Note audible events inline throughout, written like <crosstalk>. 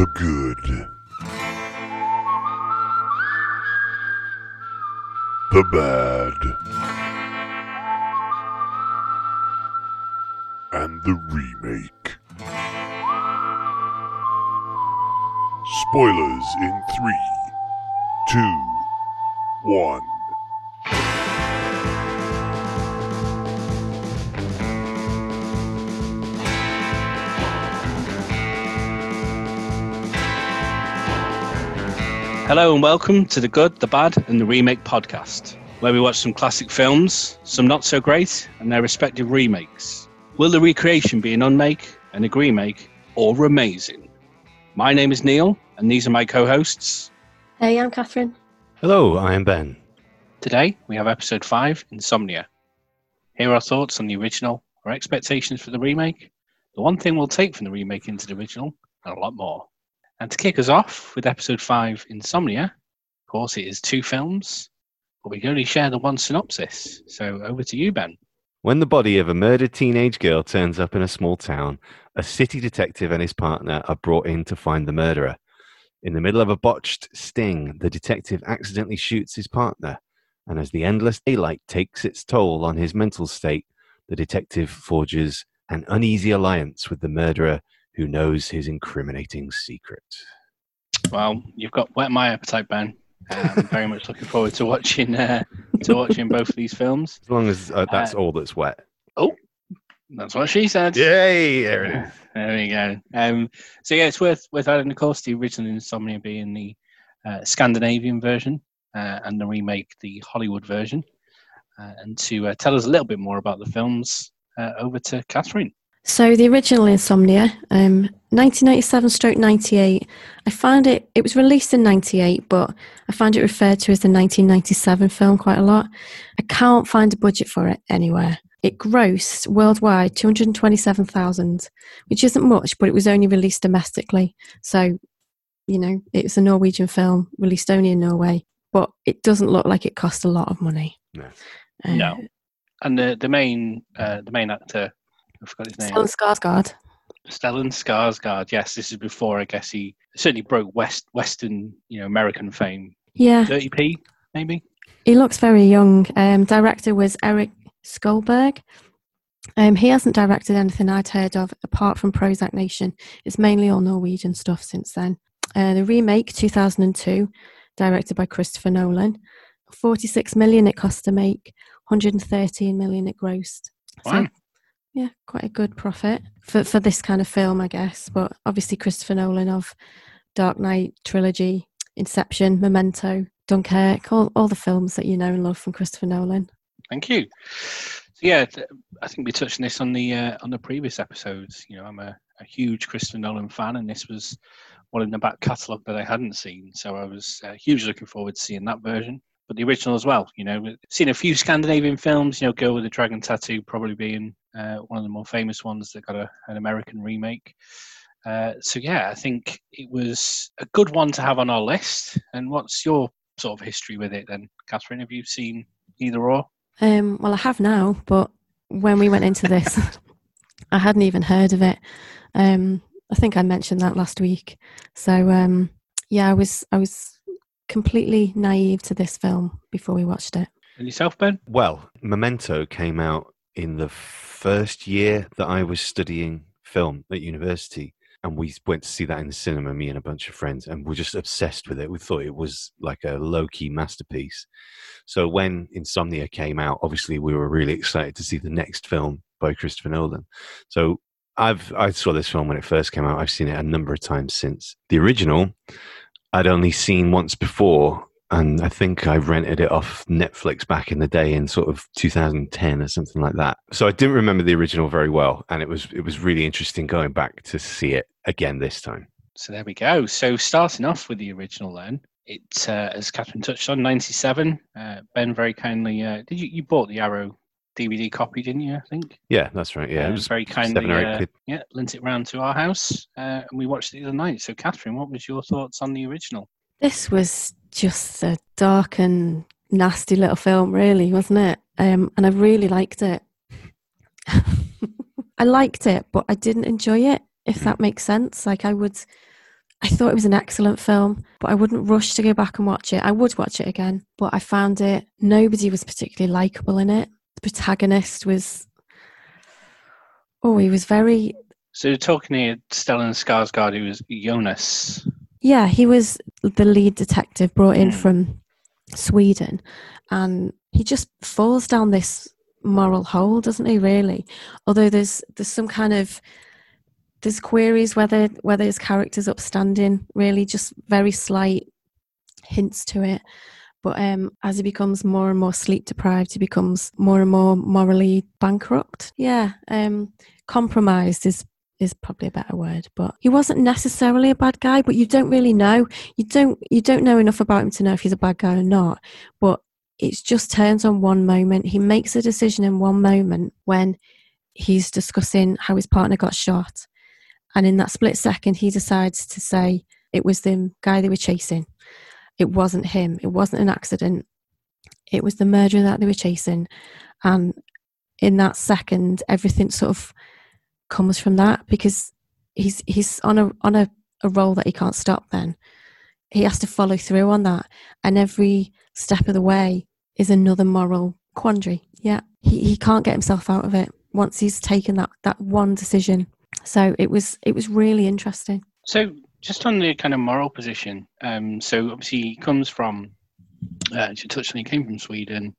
the good, the bad, and the remake. Spoilers in three, two, one. Hello and welcome to the Good, the Bad, and the Remake podcast, where we watch some classic films, some not so great, and their respective remakes. Will the recreation be an unmake, an remake, or amazing? My name is Neil, and these are my co hosts. Hey, I'm Catherine. Hello, I am Ben. Today, we have episode 5 Insomnia. Here are our thoughts on the original, our expectations for the remake, the one thing we'll take from the remake into the original, and a lot more. And to kick us off with episode 5 Insomnia, of course, it is two films, but we can only share the one synopsis. So over to you, Ben. When the body of a murdered teenage girl turns up in a small town, a city detective and his partner are brought in to find the murderer. In the middle of a botched sting, the detective accidentally shoots his partner, and as the endless daylight takes its toll on his mental state, the detective forges an uneasy alliance with the murderer who knows his incriminating secret. Well, you've got whet my appetite, Ben. Uh, I'm very much looking forward to watching uh, to watching both of these films. As long as uh, that's Uh, all that's wet. Oh, that's what she said. Yay! There it is. There we go. Um, so yeah, it's worth worth adding, of course, the original Insomnia being the uh, Scandinavian version uh, and the remake, the Hollywood version. Uh, and to uh, tell us a little bit more about the films, uh, over to Catherine. So the original Insomnia, um, 1997 stroke 98. I found it, it was released in 98, but I find it referred to as the 1997 film quite a lot. I can't find a budget for it anywhere. It grossed worldwide 227,000, which isn't much, but it was only released domestically. So, you know, it's a Norwegian film released only in Norway, but it doesn't look like it cost a lot of money. No. Uh, No. And the the main uh, the main actor, I forgot his name. Stellan Skarsgård. Stellan Skarsgård. Yes, this is before I guess he certainly broke West Western, you know, American fame. Yeah, 30p maybe. he looks very young. Um, director was Erik Skjoldbjærg. Um, he hasn't directed anything I'd heard of apart from Prozac Nation. It's mainly all Norwegian stuff since then. Uh, the remake, 2002, directed by Christopher Nolan. 46 million it cost to make, 113 million it grossed. So, Wow. Yeah, quite a good profit for, for this kind of film, I guess. But obviously, Christopher Nolan of Dark Knight trilogy, Inception, Memento, Dunkirk, all, all the films that you know and love from Christopher Nolan. Thank you. So yeah, th- I think we touched on this on the uh, on the previous episodes. You know, I'm a, a huge Christopher Nolan fan, and this was one in the back catalogue that I hadn't seen. So I was uh, hugely looking forward to seeing that version, but the original as well. You know, seen a few Scandinavian films. You know, Girl with the Dragon Tattoo probably being uh, one of the more famous ones that got a, an American remake. Uh, so yeah, I think it was a good one to have on our list. And what's your sort of history with it then, Catherine? Have you seen either or? Um, well, I have now, but when we went into this, <laughs> I hadn't even heard of it. Um, I think I mentioned that last week. So um, yeah, I was I was completely naive to this film before we watched it. And yourself, Ben? Well, Memento came out in the first year that I was studying film at university. And we went to see that in the cinema, me and a bunch of friends, and we're just obsessed with it. We thought it was like a low key masterpiece. So when Insomnia came out, obviously we were really excited to see the next film by Christopher Nolan. So I've I saw this film when it first came out. I've seen it a number of times since. The original, I'd only seen once before, and I think I rented it off Netflix back in the day in sort of 2010 or something like that. So I didn't remember the original very well, and it was it was really interesting going back to see it again this time. So there we go. So starting off with the original, then it, uh, as Catherine touched on, '97. Uh, ben very kindly uh, did you you bought the Arrow DVD copy, didn't you? I think. Yeah, that's right. Yeah, Uh, it was very kindly. seven or eight uh, yeah, lent it round to our house, uh, and we watched it the other night. So Catherine, what was your thoughts on the original? This was just a dark and nasty little film, really, wasn't it? Um, and I really liked it. <laughs> I liked it, but I didn't enjoy it. If that <clears throat> makes sense, like I would, I thought it was an excellent film, but I wouldn't rush to go back and watch it. I would watch it again, but I found it, nobody was particularly likable in it. The protagonist was, oh, he was very, So you're talking here, Stellan Skarsgård, who was Jonas. Yeah, he was the lead detective brought in Mm. from Sweden, and he just falls down this moral hole, doesn't he? Really, although there's there's some kind of there's queries whether whether his character's upstanding. Really, just very slight hints to it. But um, as he becomes more and more sleep deprived, he becomes more and more morally bankrupt. Yeah, um, compromised is is probably a better word. But he wasn't necessarily a bad guy, but you don't really know. You don't you don't know enough about him to know if he's a bad guy or not. But it just turns on one moment. He makes a decision in one moment when he's discussing how his partner got shot. And in that split second, he decides to say it was the guy they were chasing. It wasn't him. It wasn't an accident. It was the murderer that they were chasing. And in that second, everything sort of comes from that because he's he's on a on a, a role that he can't stop then. He has to follow through on that. And every step of the way is another moral quandary. Yeah. He he can't get himself out of it once he's taken that, that one decision. So it was it was really interesting. So just on the kind of moral position, um, so obviously he comes from, uh, as on, he came from Sweden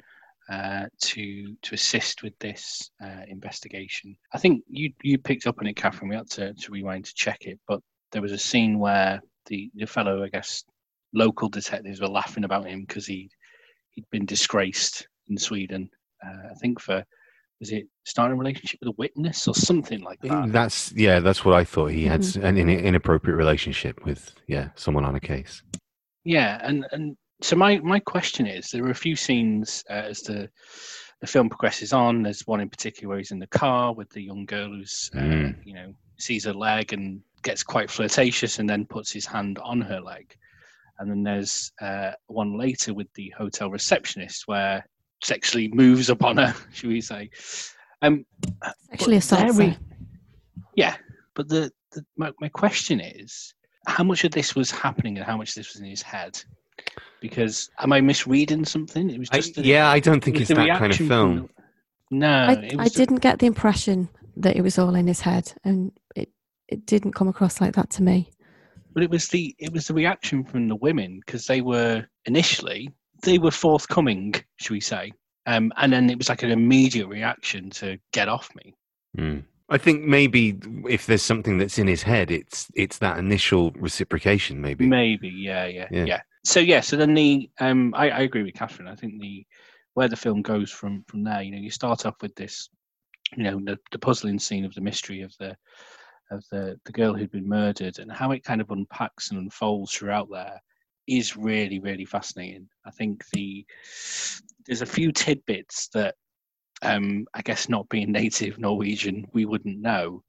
uh, to to assist with this uh, investigation. I think you you picked up on it, Catherine. We had to, to rewind to check it, but there was a scene where the the fellow, I guess, local detectives were laughing about him because he he'd been disgraced in Sweden. Uh, I think for was it starting a relationship with a witness or something like that. That's yeah, that's what I thought. He had an inappropriate relationship with yeah someone on a case. Yeah, and and so my my question is, there are a few scenes uh, as the the film progresses on. There's one in particular where he's in the car with the young girl who's uh, Mm. you know sees her leg and gets quite flirtatious, and then puts his hand on her leg. And then there's uh, one later with the hotel receptionist where sexually moves upon her, <laughs> should we say? Um, Actually, but there we- yeah, but the, the my, my question is, how much of this was happening and how much of this was in his head? Because am I misreading something? It was just the- yeah, I don't think it's the that kind of reaction film. no, I, I didn't get the impression that it was all in his head, and it, it didn't come across like that to me. But it was the it was the reaction from the women because they were initially they were forthcoming, should we say? Um, and then it was like an immediate reaction to get off me. Mm. I think maybe if there's something that's in his head, it's it's that initial reciprocation. Maybe. Maybe, yeah, yeah, Yeah. yeah. So yeah, so then the um, I, I agree with Catherine. I think the where the film goes from from there, you know, you start off with this, you know, the, the puzzling scene of the mystery of the of the the girl who'd been murdered and how it kind of unpacks and unfolds throughout there is really really fascinating. I think the there's a few tidbits that um, I guess not being <laughs> native Norwegian, we wouldn't know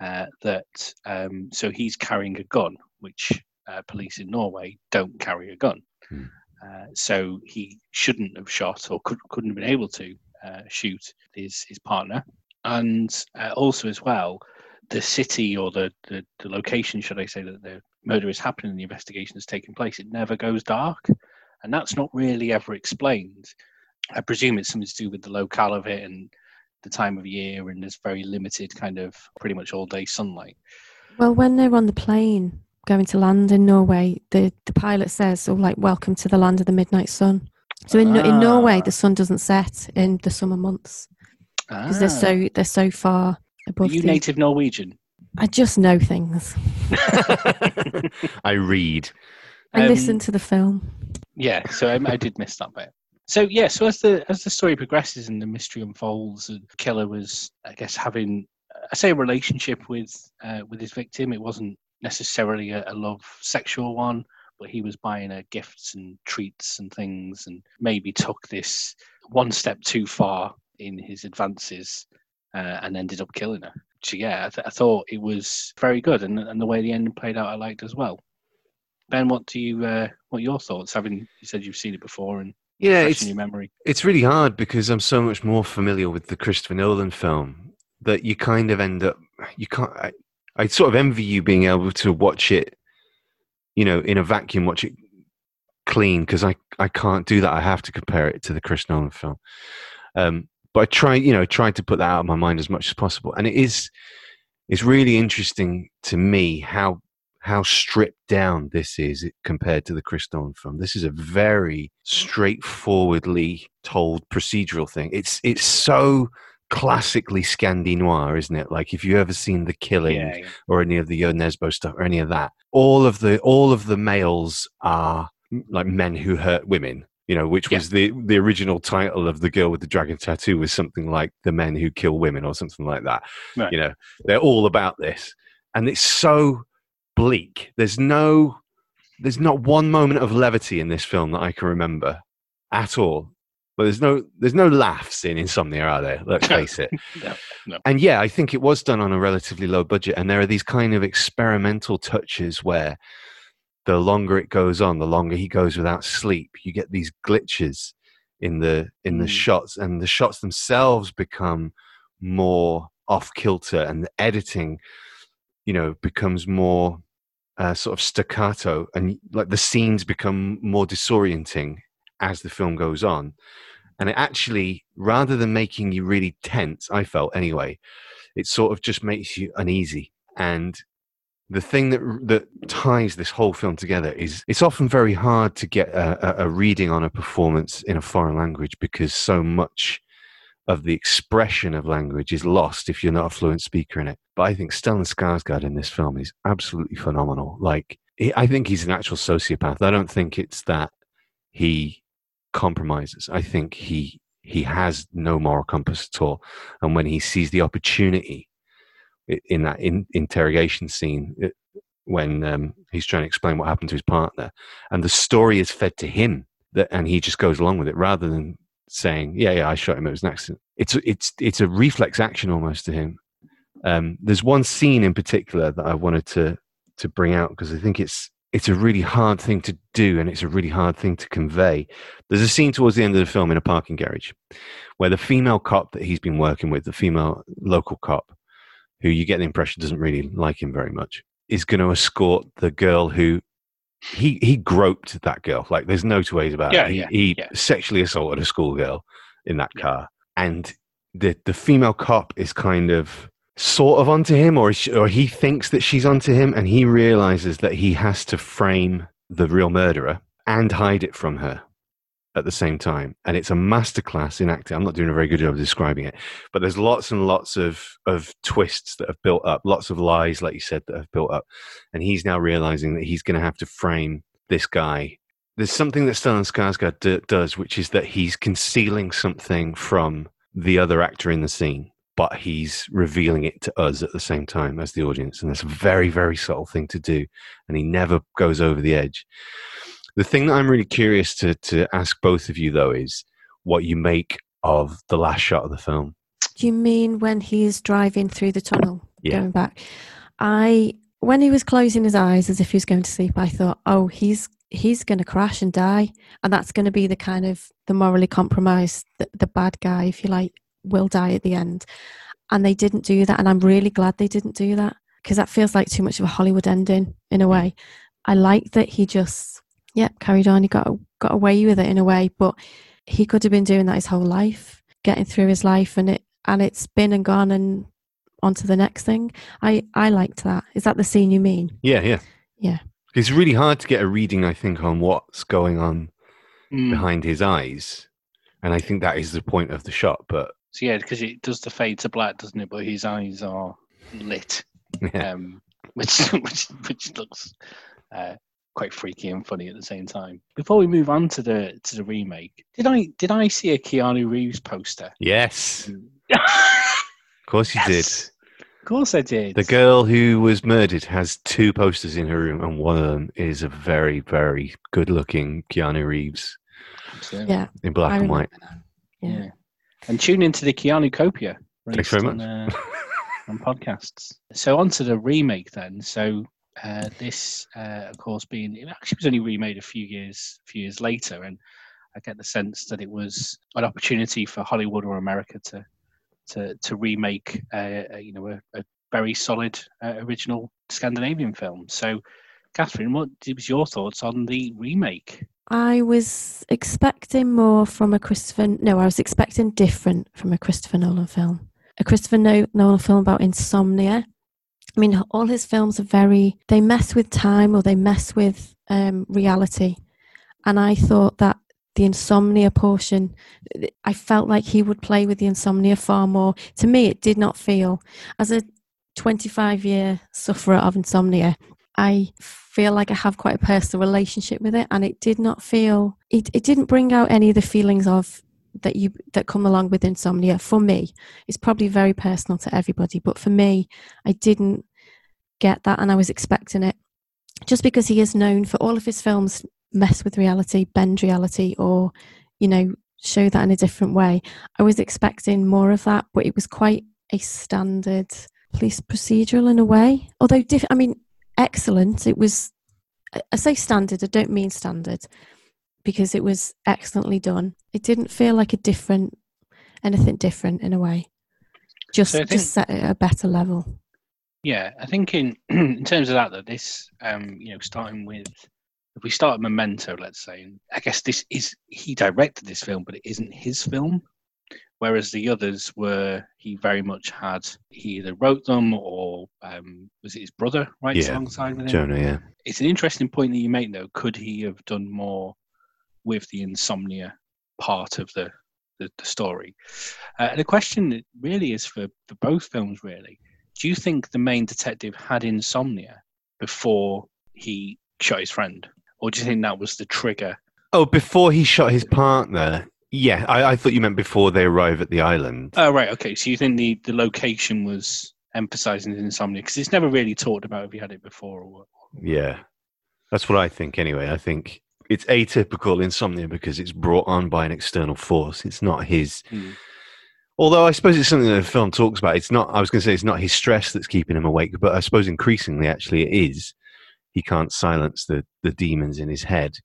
uh, that. Um, so he's carrying a gun, which uh, police in Norway don't carry a gun. Hmm. Uh, so he shouldn't have shot or could, couldn't have been able to uh, shoot his, his partner. And uh, also, as well, the city or the, the, the location, should I say, that the murder is happening and the investigation is taking place, it never goes dark. And that's not really ever explained. I presume it's something to do with the locale of it and the time of year, and there's very limited kind of pretty much all day sunlight. Well, when they're on the plane going to land in Norway, the, the pilot says, "Oh, like welcome to the land of the midnight sun." So in in Norway, Ah. the sun doesn't set in the summer months because they're Ah. so they're so far Are you the, native Norwegian? I just know things. <laughs> I read. I Um, listen to the film. Yeah, so I, I did miss that bit. So yeah, so as the as the story progresses and the mystery unfolds, the killer was, I guess, having I say a relationship with uh, with his victim. It wasn't necessarily a, a love sexual one, but he was buying her gifts and treats and things, and maybe took this one step too far in his advances uh, and ended up killing her. So yeah, I, th- I thought it was very good, and and the way the ending played out, I liked as well. Ben, what do you uh, what are your thoughts? Having you said you've seen it before and Yeah, it's in your memory. it's really hard because I'm so much more familiar with the Christopher Nolan film that you kind of end up you can't. I, sort of envy you being able to watch it you know, in a vacuum, watch it clean because I, I can't do that. I have to compare it to the Chris Nolan film. Um, but I try, you know, tried to put that out of my mind as much as possible. And it is, it's really interesting to me how how stripped down this is compared to the Chris Nolan film. This is a very straightforwardly told procedural thing. It's it's so classically Scandi noir, isn't it? Like if you ever seen The Killing Yeah, yeah. or any of the Jo Nesbø stuff or any of that, all of the all of the males are like men who hurt women. You know, which was the the original title of the girl with the dragon tattoo was something like the men who kill women or something like that. Right. You know, they're all about this, and it's so bleak. There's no, there's not one moment of levity in this film that I can remember at all. But there's no, there's no laughs in Insomnia, are there? Let's face it. <laughs> No, no. And yeah, I think it was done on a relatively low budget, and there are these kind of experimental touches where the longer it goes on, the longer he goes without sleep, you get these glitches in the in the Mm. shots, and the shots themselves become more off kilter, and the editing, you know, becomes more uh, sort of staccato, and like the scenes become more disorienting as the film goes on. And it actually, rather than making you really tense, I felt anyway, it sort of just makes you uneasy. And the thing that that ties this whole film together is it's often very hard to get a, a, reading on a performance in a foreign language because so much of the expression of language is lost if you're not a fluent speaker in it. But I think Stellan Skarsgård in this film is absolutely phenomenal. Like, he, I think he's an actual sociopath. I don't think it's that he compromises. I think he he has no moral compass at all. And when he sees the opportunity in that in, interrogation scene, it, when um, he's trying to explain what happened to his partner, and the story is fed to him, that and he just goes along with it rather than saying, "Yeah, yeah, I shot him. It was an accident." It's it's it's a reflex action almost to him. Um, there's one scene in particular that I wanted to to bring out because I think it's it's a really hard thing to do and it's a really hard thing to convey. There's a scene towards the end of the film in a parking garage where the female cop that he's been working with, the female local cop, who you get the impression doesn't really like him very much, is going to escort the girl who he he groped that girl. Like there's no two ways about Yeah, it. He, yeah, he yeah. sexually assaulted a schoolgirl in that car, and the the female cop is kind of sort of onto him, or or he thinks that she's onto him, and he realizes that he has to frame the real murderer and hide it from her at the same time. And it's a masterclass in acting. I'm not doing a very good job of describing it, but there's lots and lots of of twists that have built up, lots of lies, like you said, that have built up, and he's now realizing that he's going to have to frame this guy. There's something that Stellan Skarsgård d- does, which is that he's concealing something from the other actor in the scene, but he's revealing it to us at the same time as the audience, and that's a very, very subtle thing to do, and he never goes over the edge. The thing that I'm really curious to to ask both of you though is what you make of the last shot of the film. Do you mean when he's driving through the tunnel Yeah. going back? I when he was closing his eyes as if he was going to sleep, I thought, oh, he's he's going to crash and die, and that's going to be the kind of the morally compromised, the, the bad guy, if you like, will die at the end. And they didn't do that, and I'm really glad they didn't do that because that feels like too much of a Hollywood ending in a way. I like that he just, yeah, carried on. He got got away with it in a way, but he could have been doing that his whole life, getting through his life, and it and it's been and gone and on to the next thing. I I liked that. Is that the scene you mean? Yeah, yeah, Yeah. It's really hard to get a reading, I think, on what's going on Mm. behind his eyes, and I think that is the point of the shot. But So yeah, because it does the fade to black, doesn't it? But his eyes are lit, yeah, um, <laughs> which which which looks uh, quite freaky and funny at the same time. Before we move on to the to the remake, did I did I see a Keanu Reeves poster? yes, of of course you did. Of course I did. The girl who was murdered has two posters in her room, and one of them is a very, very good-looking Keanu Reeves Absolutely. Yeah. in black I and white. now. Yeah. Yeah. And tune into the Keanu Copia. Thanks very On, uh, <laughs> on podcasts. So on to the remake then. So uh, this, uh, of course, being it actually was only remade a few years, few years later, and I get the sense that it was an opportunity for Hollywood or America to to to remake, uh, a, you know, a, a very solid uh, original Scandinavian film. So Catherine, what was your thoughts on the remake? I was expecting more from a Christopher. No, I was expecting different from a Christopher Nolan film. A Christopher Nolan film about insomnia. I mean, all his films are very. They mess with time or they mess with um, reality, and I thought that the insomnia portion, I felt like he would play with the insomnia far more. To me, it did not feel as a 25 year sufferer of insomnia. I feel like I have quite a personal relationship with it, and it did not feel it. It didn't bring out any of the feelings of that you that come along with insomnia. For me, it's probably very personal to everybody, but for me, I didn't get that, and I was expecting it. Just because he is known for all of his films mess with reality, bend reality, or you know show that in a different way. I was expecting more of that, but it was quite a standard police procedural in a way. Although, diff- I mean, excellent. It was, I say standard, I don't mean standard because it was excellently done. It didn't feel like a different, anything different in a way. Just, So think- just set it at a better level. Yeah, I think in <clears throat> in terms of that, though, this um, you know, starting with if we start at Memento, let's say, and I guess this is he directed this film, but it isn't his film. Whereas the others were, he very much had he either wrote them or um, was it his brother writes Yeah, alongside with him. Jonah, yeah. It's an interesting point that you make, though. Could he have done more with the insomnia part of the the, the story? Uh, the question really is for, for both films, really. Do you think the main detective had insomnia before he shot his friend, or do you think that was the trigger? Oh, before he shot his partner. Yeah, I, I thought you meant before they arrive at the island. Oh, right. Okay. So you think the, the location was emphasizing his insomnia because it's never really talked about if he had it before or what. Yeah, that's what I think. Anyway, I think it's atypical insomnia because it's brought on by an external force. It's not his. Hmm. Although I suppose it's something that the film talks about. It's not. I was going to say it's not his stress that's keeping him awake, but I suppose increasingly, actually, it is. He can't silence the the demons in his head,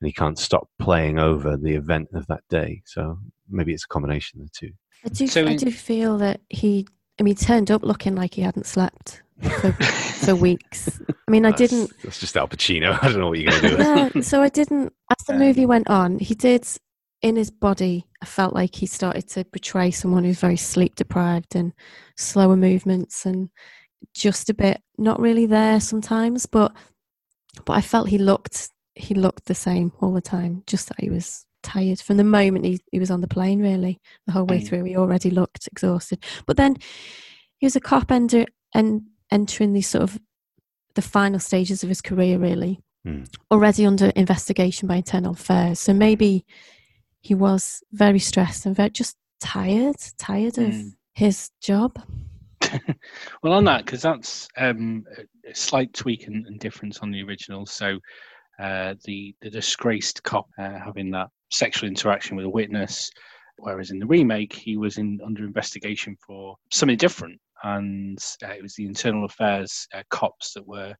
and he can't stop playing over the event of that day. So maybe it's a combination of the two. I do, So I do feel that he, I mean, he turned up looking like he hadn't slept for, <laughs> for weeks. I mean, I That's- didn't, That's just Al Pacino. <laughs> I don't know what you're going to do. yeah, so I didn't. As the Um, movie went on, he did in his body. I felt like he started to portray someone who's very sleep deprived and slower movements and just a bit not really there sometimes. But but I felt he looked he looked the same all the time. Just that he was tired from the moment he, he was on the plane. Really, the whole way Mm. through, he already looked exhausted. But then he was a cop enter and entering the sort of the final stages of his career. Really Mm. already under investigation by internal affairs. So maybe he was very stressed and very just tired, tired of Mm. his job. <laughs> well, on that, because that's um, a- a slight tweak and, and difference on the original. So, uh, the the disgraced cop uh, having that sexual interaction with a witness, whereas in the remake he was in under investigation for something different, and uh, it was the internal affairs uh, cops that were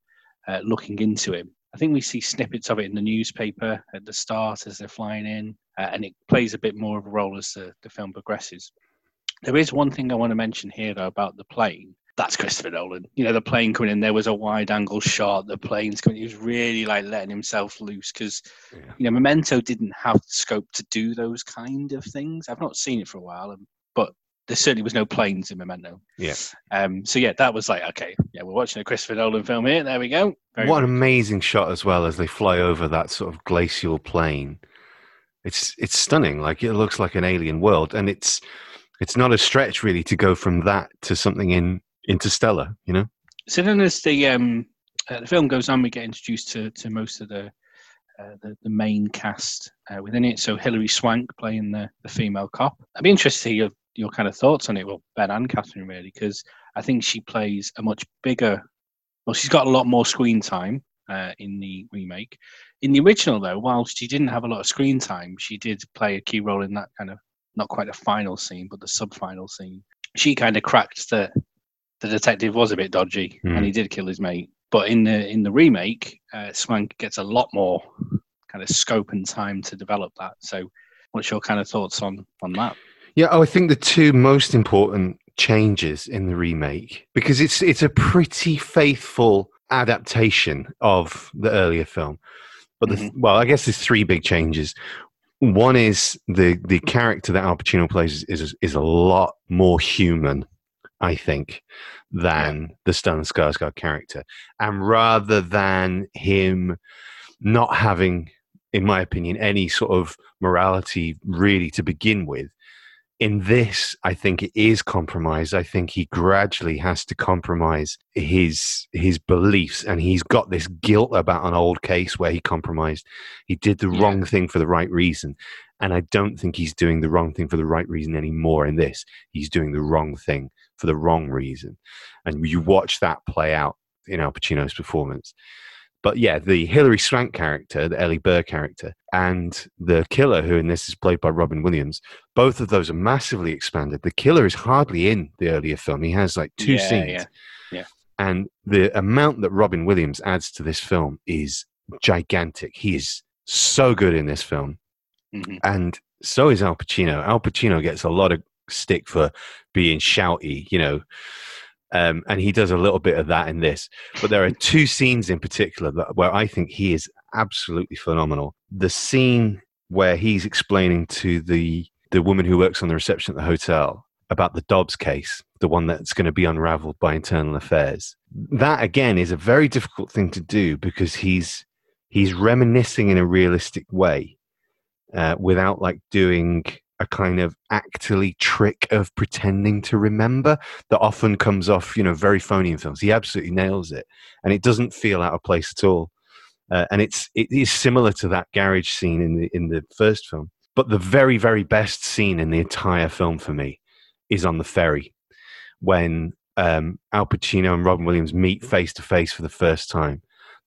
uh, looking into him. I think we see snippets of it in the newspaper at the start as they're flying in, and it plays a bit more of a role as the, the film progresses. There is one thing I want to mention here, though, about the plane. That's Christopher Nolan. You know, the plane coming in, there was a wide angle shot. The plane's coming, he was really like letting himself loose because, Yeah. you know, Memento didn't have scope to do those kind of things. I've not seen it for a while, um, but there certainly was no planes in Memento. Yeah. Um, so, yeah, that was like, okay, yeah, we're watching a Christopher Nolan film here. There we go. Very what an amazing shot as well as they fly over that sort of glacial plain. It's it's stunning. Like it looks like an alien world, and it's it's not a stretch really to go from that to something in Interstellar. You know, so then as the um uh, the film goes on we get introduced to to most of the uh, the, the main cast uh, within it. So hilary swank playing the, the female cop. I'd be interested to hear your, your kind of thoughts on it. Well ben and catherine really because i think she plays a much bigger well she's got a lot more screen time uh, in the remake. In the original though while she didn't have a lot of screen time she did play a key role in that kind of not quite the final scene but the sub-final scene. She kind of cracked that the detective was a bit dodgy Hmm. and he did kill his mate. But in the in the remake, uh, Swank gets a lot more kind of scope and time to develop that. So, what's your kind of thoughts on on that? yeah. Oh, I think the two most important changes in the remake because it's it's a pretty faithful adaptation of the earlier film. But the, well, I guess there's three big changes. One is the the character that Al Pacino plays is is a lot more human, I think, than the Stellan Skarsgård character, and rather than him not having, in my opinion, any sort of morality really to begin with, in this, I think it is compromised. I think he gradually has to compromise his his beliefs, and he's got this guilt about an old case where he compromised. He did the Yeah. wrong thing for the right reason, and I don't think he's doing the wrong thing for the right reason anymore. In this, he's doing the wrong thing for the wrong reason, and you watch that play out in Al Pacino's performance. But yeah, the Hilary Swank character, the Ellie Burr character, and the killer, who in this is played by Robin Williams, both of those are massively expanded. The killer is hardly in the earlier film. He has like two Yeah, scenes. yeah, yeah. And the amount that Robin Williams adds to this film is gigantic. He is so good in this film. Mhm. And so is Al Pacino. Al Pacino gets a lot of stick for being shouty, you know, um, and he does a little bit of that in this. But there are <laughs> two scenes in particular that, where I think he is absolutely phenomenal. The scene where he's explaining to the the woman who works on the reception at the hotel about the Dobbs case, the one that's going to be unraveled by internal affairs. That again is a very difficult thing to do because he's he's reminiscing in a realistic way uh, without like doing a kind of actually trick of pretending to remember that often comes off, you know, very phony in films. He absolutely nails it, and it doesn't feel out of place at all. Uh, and it's it is similar to that garage scene in the in the first film. But the very very best scene in the entire film for me is on the ferry when um, Al Pacino and Robin Williams meet face to face for the first time.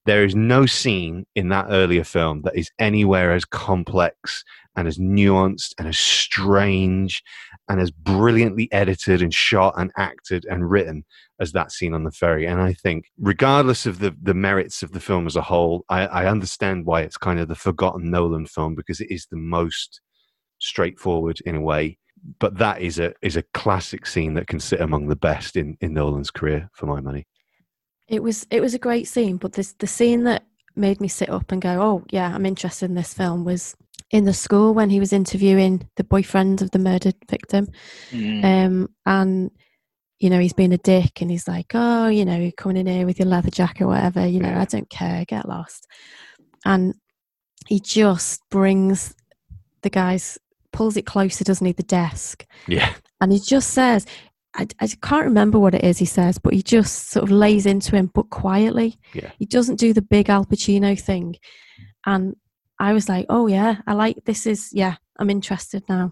There is no scene in that earlier film that is anywhere as complex and as nuanced and as strange and as brilliantly edited and shot and acted and written as that scene on the ferry. And I think, regardless of the, the merits of the film as a whole, I, I understand why it's kind of the forgotten Nolan film because it is the most straightforward in a way. But that is a is a classic scene that can sit among the best in, in Nolan's career, for my money. It was it was a great scene, but this the scene that made me sit up and go, "Oh yeah, I'm interested in this film." Was in the school when he was interviewing the boyfriend of the murdered victim, Mm. um, and you know he's being a dick, and he's like, "Oh, you know, you're coming in here with your leather jacket, or whatever. You know, Yeah. I don't care. Get lost." And he just brings the guy's pulls it closer, doesn't he? The desk, Yeah. and he just says, I, I can't remember what it is he says, but he just sort of lays into him, but quietly. Yeah. He doesn't do the big Al Pacino thing. And I was like, oh, yeah, I like this. Is, yeah, I'm interested now.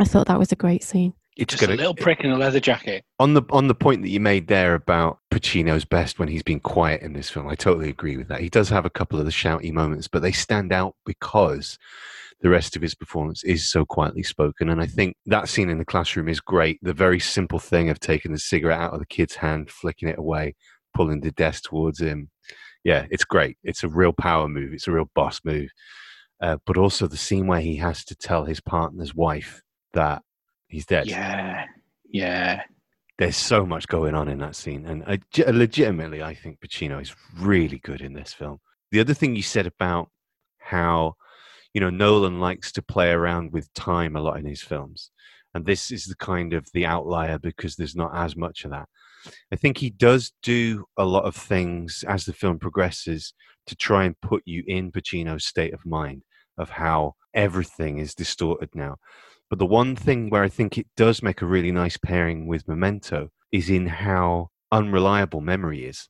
I thought that was a great scene. It's Just a gonna little prick in a leather jacket. on the on the point that you made there about Pacino's best when he's been quiet in this film. I totally agree with that. He does have a couple of the shouty moments, but they stand out because the rest of his performance is so quietly spoken. And I think that scene in the classroom is great. The very simple thing of taking the cigarette out of the kid's hand, flicking it away, pulling the desk towards him. Yeah, it's great. It's a real power move. It's a real boss move. Uh, but also the scene where he has to tell his partner's wife that he's dead Yeah, yeah. there's so much going on in that scene and I, legitimately i think pacino is really good in this film the other thing you said about how you know nolan likes to play around with time a lot in his films. And this is the kind of the outlier because there's not as much of that. I think he does do a lot of things as the film progresses to try and put you in pacino's state of mind of how everything is distorted now. But the one thing where I think it does make a really nice pairing with Memento is in how unreliable memory is.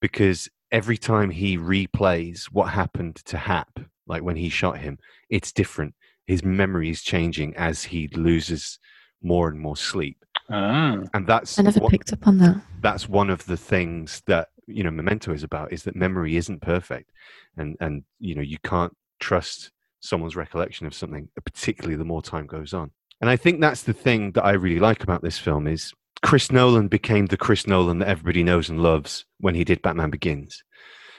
Because every time he replays what happened to Hap, like when he shot him, it's different. His memory is changing as he loses more and more sleep. Ah, And that's I never what- picked up on that. that's one of the things that you know memento is about is that memory isn't perfect and and you know you can't trust someone's recollection of something particularly the more time goes on and i think that's the thing that i really like about this film is chris nolan became the chris nolan that everybody knows and loves when he did batman begins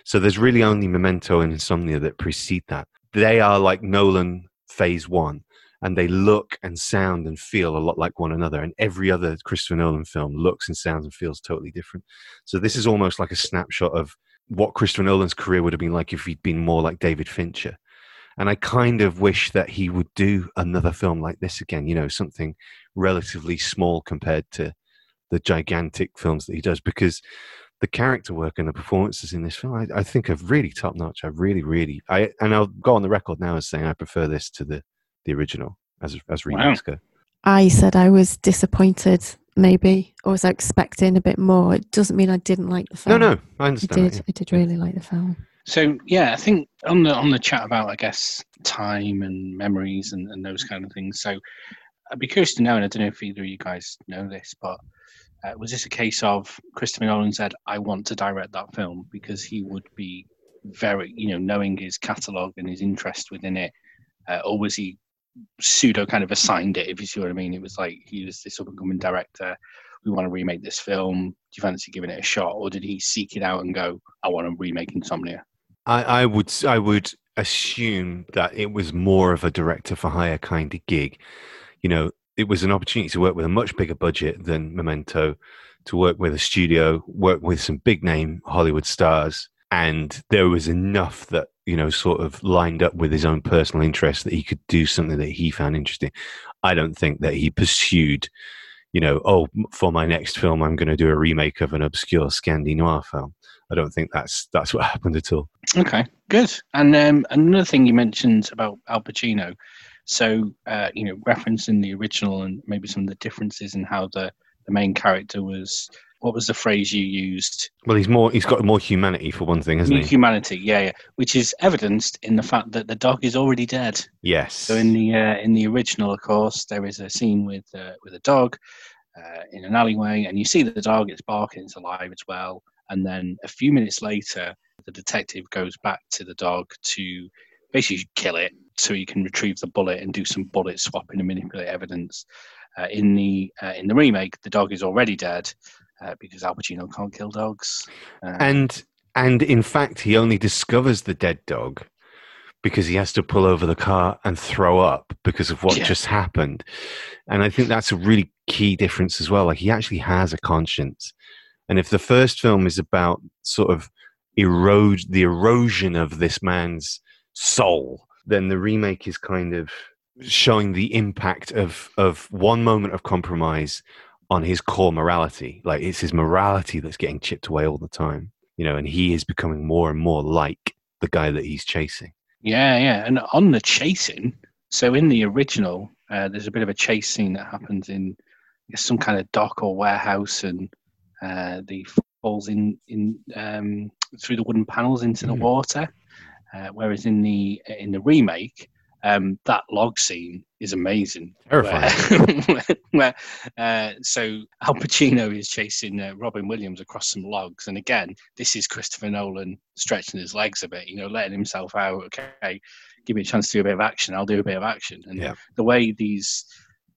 so there's really only memento and insomnia that precede that they are like nolan phase one and they look and sound and feel a lot like one another. And every other Christopher Nolan film looks and sounds and feels totally different. So this is almost like a snapshot of what Christopher Nolan's career would have been like if he'd been more like David Fincher. And I kind of wish that he would do another film like this again, you know, something relatively small compared to the gigantic films that he does, because the character work and the performances in this film, I, I think, are really top notch. I really, really, I and I'll go on the record now as saying I prefer this to the the original as as Wow. remakes go. I said I was disappointed, maybe, or was expecting a bit more. It doesn't mean I didn't like the film. no, no, I understand. I did. that, I did really like the film. So yeah, I think on the on the chat about I guess time and memories and, and those kind of things. So I'd be curious to know, and I don't know if either of you guys know this, but uh, was this a case of Christopher Nolan said, "I want to direct that film" because he would be very, you know, knowing his catalog and his interest within it, uh, or was he pseudo kind of assigned it? If you see what I mean, it was like he was this up and coming director. We want to remake this film. Do you fancy giving it a shot, or did he seek it out and go, "I want to remake Insomnia"? I, I would I would assume that it was more of a director for hire kind of gig. You know, it was an opportunity to work with a much bigger budget than Memento, to work with a studio, work with some big name Hollywood stars, and there was enough that you know sort of lined up with his own personal interests that he could do something that he found interesting. I don't think that he pursued. You know, oh, for my next film, I'm going to do a remake of an obscure Scandi noir film. I don't think that's that's what <laughs> happened at all. Okay, good. And um, another thing you mentioned about Al Pacino, so uh, you know, referencing the original and maybe some of the differences in how the the main character was. What was the phrase you used? Well, he's more. He's got more humanity for one thing, hasn't he? Humanity. Yeah, yeah. Which is evidenced in the fact that the dog is already dead. Yes. So in the uh, in the original, of course, there is a scene with uh, with a dog uh, in an alleyway, and you see that the dog is barking, it's alive as well. And then a few minutes later, the detective goes back to the dog to basically kill it, so he can retrieve the bullet and do some bullet swapping and manipulate evidence. Uh, in the uh, in the remake, the dog is already dead uh, because Al Pacino can't kill dogs. Uh, and and in fact, he only discovers the dead dog because he has to pull over the car and throw up because of what Yeah. just happened. And I think that's a really key difference as well. Like he actually has a conscience. And if the first film is about sort of erode the erosion of this man's soul, then the remake is kind of showing the impact of of one moment of compromise on his core morality. Like it's his morality that's getting chipped away all the time, you know, and he is becoming more and more like the guy that he's chasing. Yeah, yeah. And on the chasing, so in the original, uh, there's a bit of a chase scene that happens in some kind of dock or warehouse, and uh, the falls in in um, through the wooden panels into the Mhm. water. Uh, whereas in the in the remake, um, that log scene is amazing. Terrifying. Where, <laughs> where, uh, so Al Pacino is chasing uh, Robin Williams across some logs, and again, this is Christopher Nolan stretching his legs a bit, you know, letting himself out. Okay, give me a chance to do a bit of action. I'll do a bit of action, and Yeah. the way these,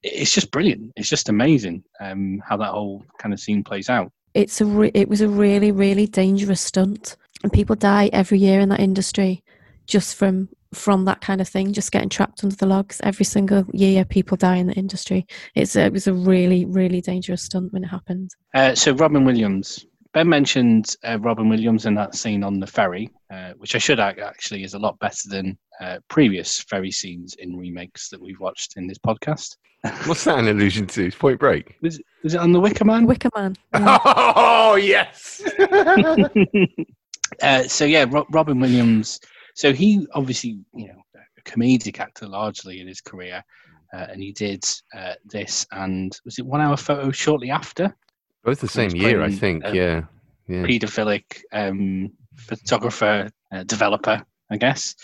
it's just brilliant. It's just amazing um, how that whole kind of scene plays out. It's a re- it was a really really dangerous stunt, and people die every year in that industry just from from that kind of thing, just getting trapped under the logs. Every single year, people die in the industry. It's a, it was a really really dangerous stunt when it happened. Uh, so Robin Williams. Ben mentioned uh, Robin Williams in that scene on the ferry, uh, which I should add actually is a lot better than uh, previous ferry scenes in remakes that we've watched in this podcast. <laughs> What's that an allusion to? It's Point Break. Was, was it on the Wicker Man? Wicker Man. yeah. <laughs> Oh yes. <laughs> uh, so yeah, Ro- Robin Williams. So he obviously, you know, a comedic actor largely in his career, uh, and he did uh, this. And was it One Hour Photo shortly after? Both the same year, I think. uh, yeah. Yeah. Pedophilic um, photographer, uh, developer, I guess.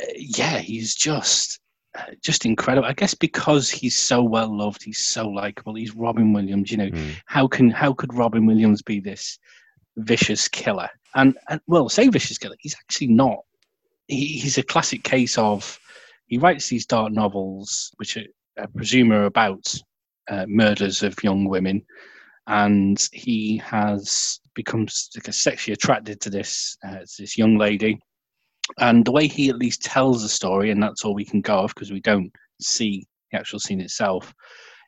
Uh, yeah, he's just. Uh, just incredible. I guess because he's so well loved, he's so likable. He's Robin Williams. You know, Mm. how can how could Robin Williams be this vicious killer? And, and well, say vicious killer, he's actually not. He, he's a classic case of he writes these dark novels, which are, I presume are about uh, murders of young women, and he has becomes like sexually attracted to this uh, this young lady. And the way he at least tells the story, and that's all we can go off because we don't see the actual scene itself.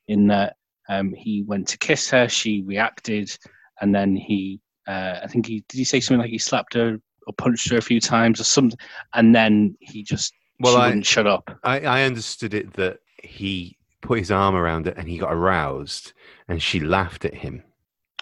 In that um, he went to kiss her, she reacted, and then he, uh, I think he did he say something like he slapped her or punched her a few times or something, and then he just Well, she I- wouldn't shut up. I, I understood it that he put his arm around it and he got aroused and she laughed at him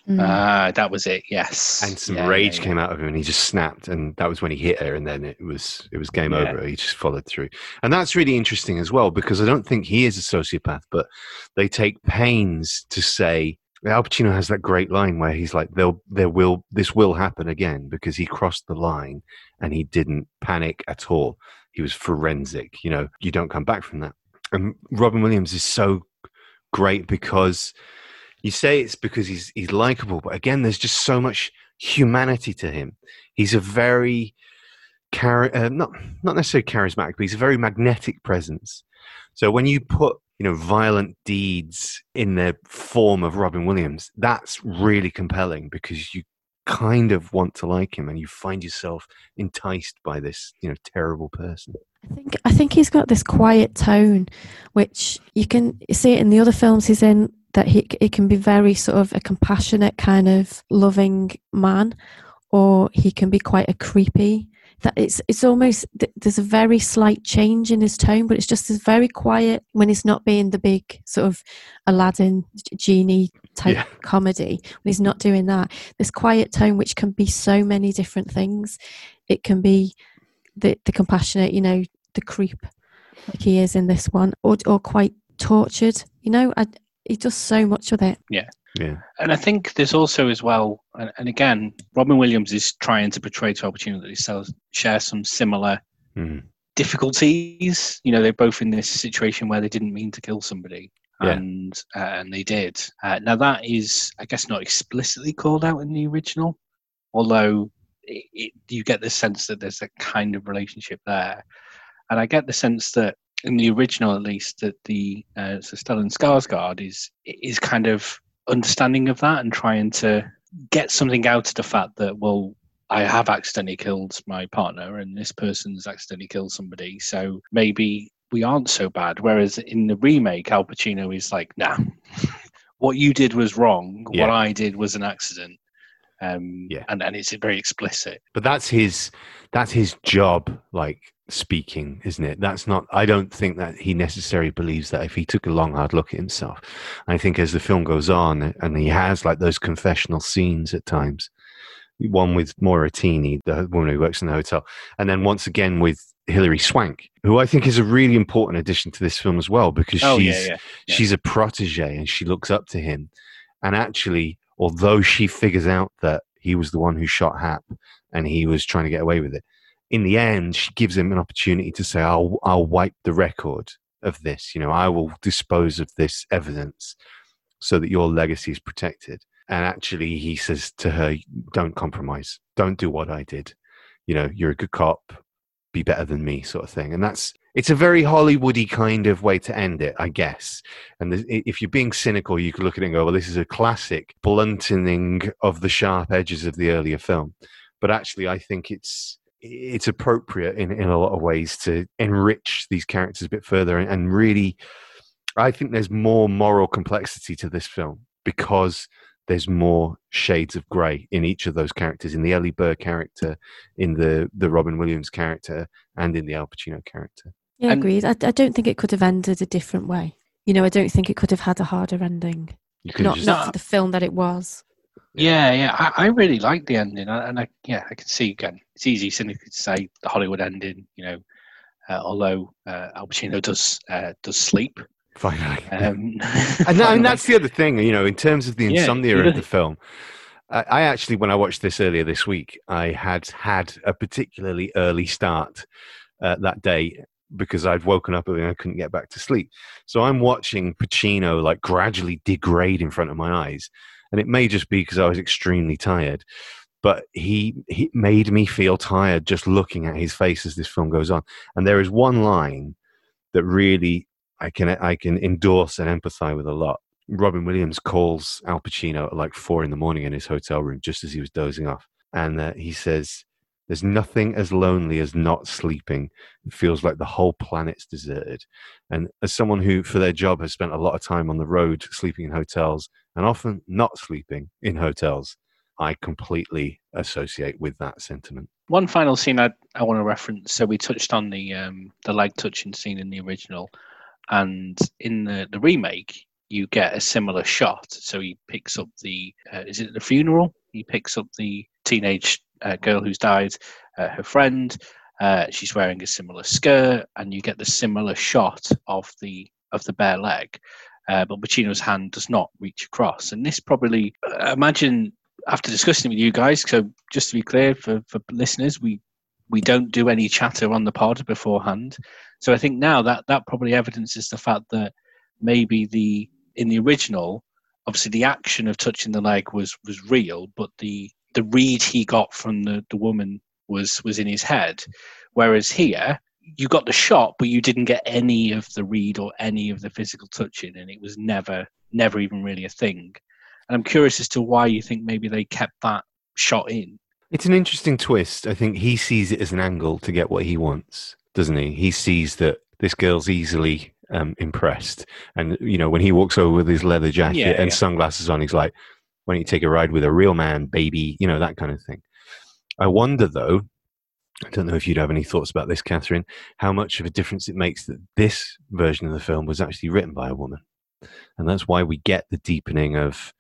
Mm. Ah, that was it. Yes, and some Yeah, rage yeah, yeah. came out of him and he just snapped and that was when he hit her and then it was it was game Yeah. over he just followed through and that's really interesting as well because i don't think he is a sociopath but they take pains to say al pacino has that great line where he's like there there will this will happen again because he crossed the line and he didn't panic at all he was forensic you know you don't come back from that and robin williams is so great because you say it's because he's he's likable, but again, there's just so much humanity to him. He's a very chari- uh, not not necessarily charismatic, but he's a very magnetic presence. So when you put you know violent deeds in the form of Robin Williams, that's really compelling because you kind of want to like him and you find yourself enticed by this you know terrible person. I think I think he's got this quiet tone, which you can see it in the other films he's in. That he he can be very sort of a compassionate kind of loving man, or he can be quite a creepy. That it's it's almost there's a very slight change in his tone, but it's just this very quiet when he's not being the big sort of Aladdin genie type Yeah. comedy. When he's not doing that, this quiet tone, which can be so many different things. It can be the the compassionate, you know, the creep, like he is in this one, or or quite tortured. You know, I, he does so much with it. Yeah, Yeah. And I think there's also as well, and, and again, Robin Williams is trying to portray to Al Pacino that he shares some similar Mhm. difficulties. You know, they're both in this situation where they didn't mean to kill somebody, Yeah. and uh, and they did. Uh, now that is, I guess, not explicitly called out in the original, although it, it, you get the sense that there's a kind of relationship there, and I get the sense that in the original, at least, that the uh, so Stellan Skarsgård is is kind of understanding of that and trying to get something out of the fact that well I have accidentally killed my partner and this person's accidentally killed somebody so maybe we aren't so bad. Whereas in the remake Al Pacino is like nah <laughs> what you did was wrong. Yeah. what I did was an accident um Yeah. and, and it's very explicit but that's his that's his job like speaking isn't it that's not i don't think that he necessarily believes that if he took a long hard look at himself i think as the film goes on and he has like those confessional scenes at times one with Maura Tierney, the woman who works in the hotel, and then once again with Hilary Swank, who I think is a really important addition to this film as well because oh she's yeah yeah yeah. she's a protege and she looks up to him. And actually, although she figures out that he was the one who shot Hap and he was trying to get away with it, in the end, she gives him an opportunity to say, "I'll I'll wipe the record of this. You know, I will dispose of this evidence so that your legacy is protected." And actually, he says to her, "Don't compromise. Don't do what I did. You know, you're a good cop. Be better than me, sort of thing." And that's it's a very Hollywoody kind of way to end it, I guess. And if you're being cynical, you could look at it and go, well, this is a classic blunting of the sharp edges of the earlier film. But actually, I think it's it's appropriate in, in a lot of ways to enrich these characters a bit further and, and really, I think there's more moral complexity to this film because there's more shades of grey in each of those characters, in the Ellie Burr character, in the the Robin Williams character, and in the Al Pacino character. Yeah, And- agreed. I, I don't think it could have ended a different way. You know, I don't think it could have had a harder ending. You could Not just not for the film that it was. Yeah, yeah, I, I really like the ending, and and I, yeah, I can see again. It's easy, cynically to say the Hollywood ending, you know. Uh, although uh, Al Pacino does uh, does sleep, finally. <laughs> um, <laughs> and, that- and that's the other thing, you know, in terms of the Yeah, insomnia you of the film. I, I actually, when I watched this earlier this week, I had had a particularly early start uh, that day because I'd woken up and I couldn't get back to sleep. So I'm watching Pacino like gradually degrade in front of my eyes, and it may just be because I was extremely tired. But he he made me feel tired just looking at his face as this film goes on. And there is one line that really I can I can endorse and empathize with a lot. Robin Williams calls Al Pacino at like four in the morning in his hotel room just as he was dozing off, and uh, he says, There's nothing as lonely as not sleeping. It feels like the whole planet's deserted. And as someone who, for their job, has spent a lot of time on the road, sleeping in hotels, and often not sleeping in hotels, I completely associate with that sentiment. One final scene I, I want to reference. So we touched on the um, the leg touching scene in the original, and in the, the remake, you get a similar shot. So he picks up the uh, is it the funeral? He picks up the teenage uh, girl who's died, uh, her friend. Uh, she's wearing a similar skirt, and you get the similar shot of the of the bare leg. Uh, but Pacino's hand does not reach across, and this probably uh, imagine after discussing with you guys. So just to be clear for, for listeners, we we don't do any chatter on the pod beforehand. So I think now that that probably evidences the fact that maybe the in the original, obviously the action of touching the leg was was real, but the the read he got from the, the woman was was in his head. Whereas here, you got the shot, but you didn't get any of the read or any of the physical touching, and it was never never even really a thing. And I'm curious as to why you think maybe they kept that shot in. It's an interesting twist. I think he sees it as an angle to get what he wants, doesn't he? He sees that this girl's easily um, impressed, and you know when he walks over with his leather jacket Yeah, and yeah. sunglasses on, he's like, "Why don't you take a ride with a real man, baby?" You know that kind of thing. I wonder, though. I don't know if you'd have any thoughts about this, Catherine. How much of a difference it makes that this version of the film was actually written by a woman, and that's why we get the deepening of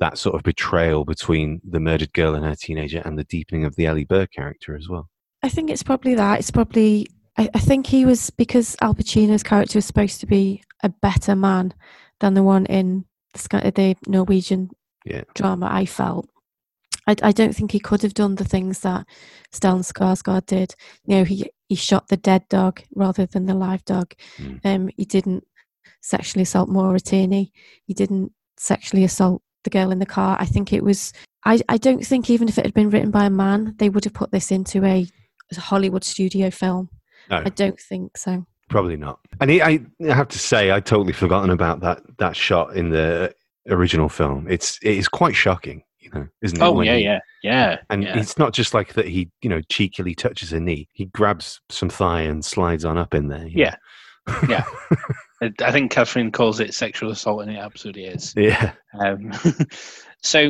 that sort of betrayal between the murdered girl and her teenager and the deepening of the Ellie Burr character as well. I think it's probably that. It's probably. I, I think he was because Al Pacino's character was supposed to be a better man than the one in the Norwegian Yeah. drama. I felt. I, I don't think he could have done the things that Stellan Skarsgård did. You know, he he shot the dead dog rather than the live dog. Mm. Um, he didn't sexually assault Maura Tierney. He didn't sexually assault the girl in the car. I think it was. I, I don't think even if it had been written by a man, they would have put this into a, a Hollywood studio film. No, I don't think so. probably not. And he, I I have to say, I'd totally forgotten about that that shot in the original film. It's it is quite shocking, you know, isn't it? Oh yeah, he- yeah, yeah. And yeah. it's not just like that. He, you know, cheekily touches her knee. He grabs some thigh and slides on up in there. you know. Yeah. Yeah. <laughs> I- I think Catherine calls it sexual assault, and it absolutely is. yeah. Um, <laughs> so,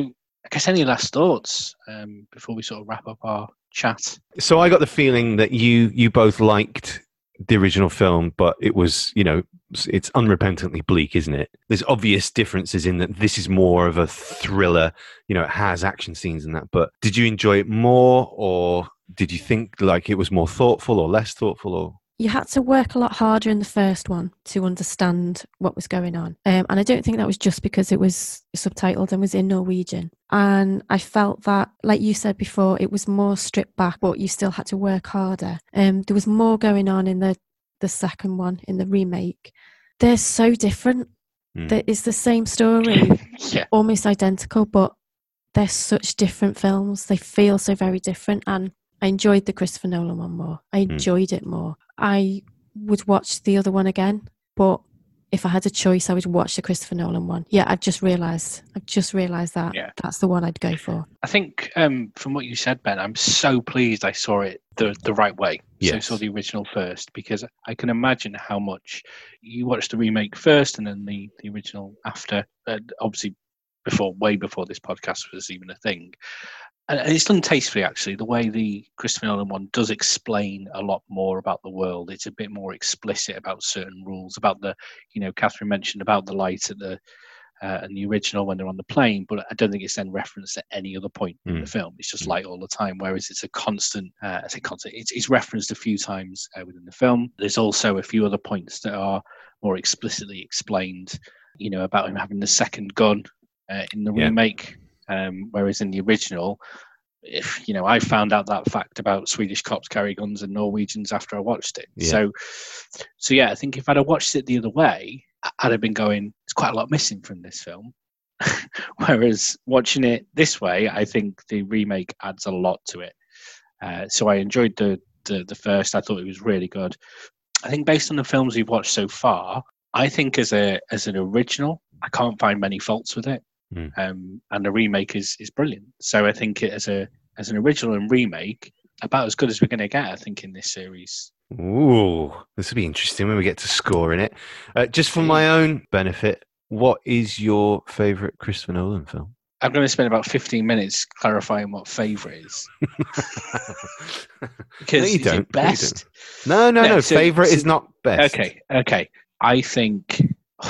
I guess any last thoughts um, before we sort of wrap up our chat? So I got the feeling that you you both liked the original film, but it was you know it's unrepentantly bleak, isn't it? There's obvious differences in that this is more of a thriller. You know, it has action scenes and that. But did you enjoy it more, or did you think like it was more thoughtful or less thoughtful? Or You had to work a lot harder in the first one to understand what was going on. Um, and I don't think that was just because it was subtitled and was in Norwegian. And I felt that, like you said before, it was more stripped back, but you still had to work harder. Um, there was more going on in the, the second one, in the remake. They're so different. That It's the same story, <laughs> yeah. almost identical, but they're such different films. They feel so very different. And I enjoyed the Christopher Nolan one more. I Mm. enjoyed it more. I would watch the other one again, but if I had a choice, I would watch the Christopher Nolan one. Yeah, I've just realised. I've just realised that Yeah. that's the one I'd go for. I think um, from what you said, Ben, I'm so pleased I saw it the the right way. So I saw the original first because I can imagine how much you watched the remake first and then the the original after. Uh, obviously, before way before this podcast was even a thing. And it's done tastefully, actually. The way the Christopher Nolan one does explain a lot more about the world. It's a bit more explicit about certain rules, about the, you know, Catherine mentioned about the light at the uh, and the original when they're on the plane, but I don't think it's then referenced at any other point in the Mm. film. It's just Mm. light all the time, whereas it's a constant. Uh, I say constant. It's, it's referenced a few times uh, within the film. There's also a few other points that are more explicitly explained. You know about him having the second gun uh, in the Yeah. remake, um, whereas in the original. If you know, I found out that fact about Swedish cops carry guns and Norwegians after I watched it. Yeah. So, so yeah, I think if I'd have watched it the other way, I'd have been going, "There's quite a lot missing from this film." <laughs> Whereas watching it this way, I think the remake adds a lot to it. Uh, so I enjoyed the, the the first. I thought it was really good. I think based on the films we've watched so far, I think as a as an original, I can't find many faults with it. Mm. Um, and the remake is is brilliant. So I think it as a as an original and remake, about as good as we're going to get, I think, in this series. Ooh, this will be interesting when we get to scoring it. Uh, just for my own benefit, what is your favourite Christopher Nolan film? I'm going to spend about 15 minutes clarifying what favourite is. <laughs> <laughs> Because No, you don't. No, you best. no, no, No, no. so- Favorite so- is not best. Okay, okay. I think <sighs>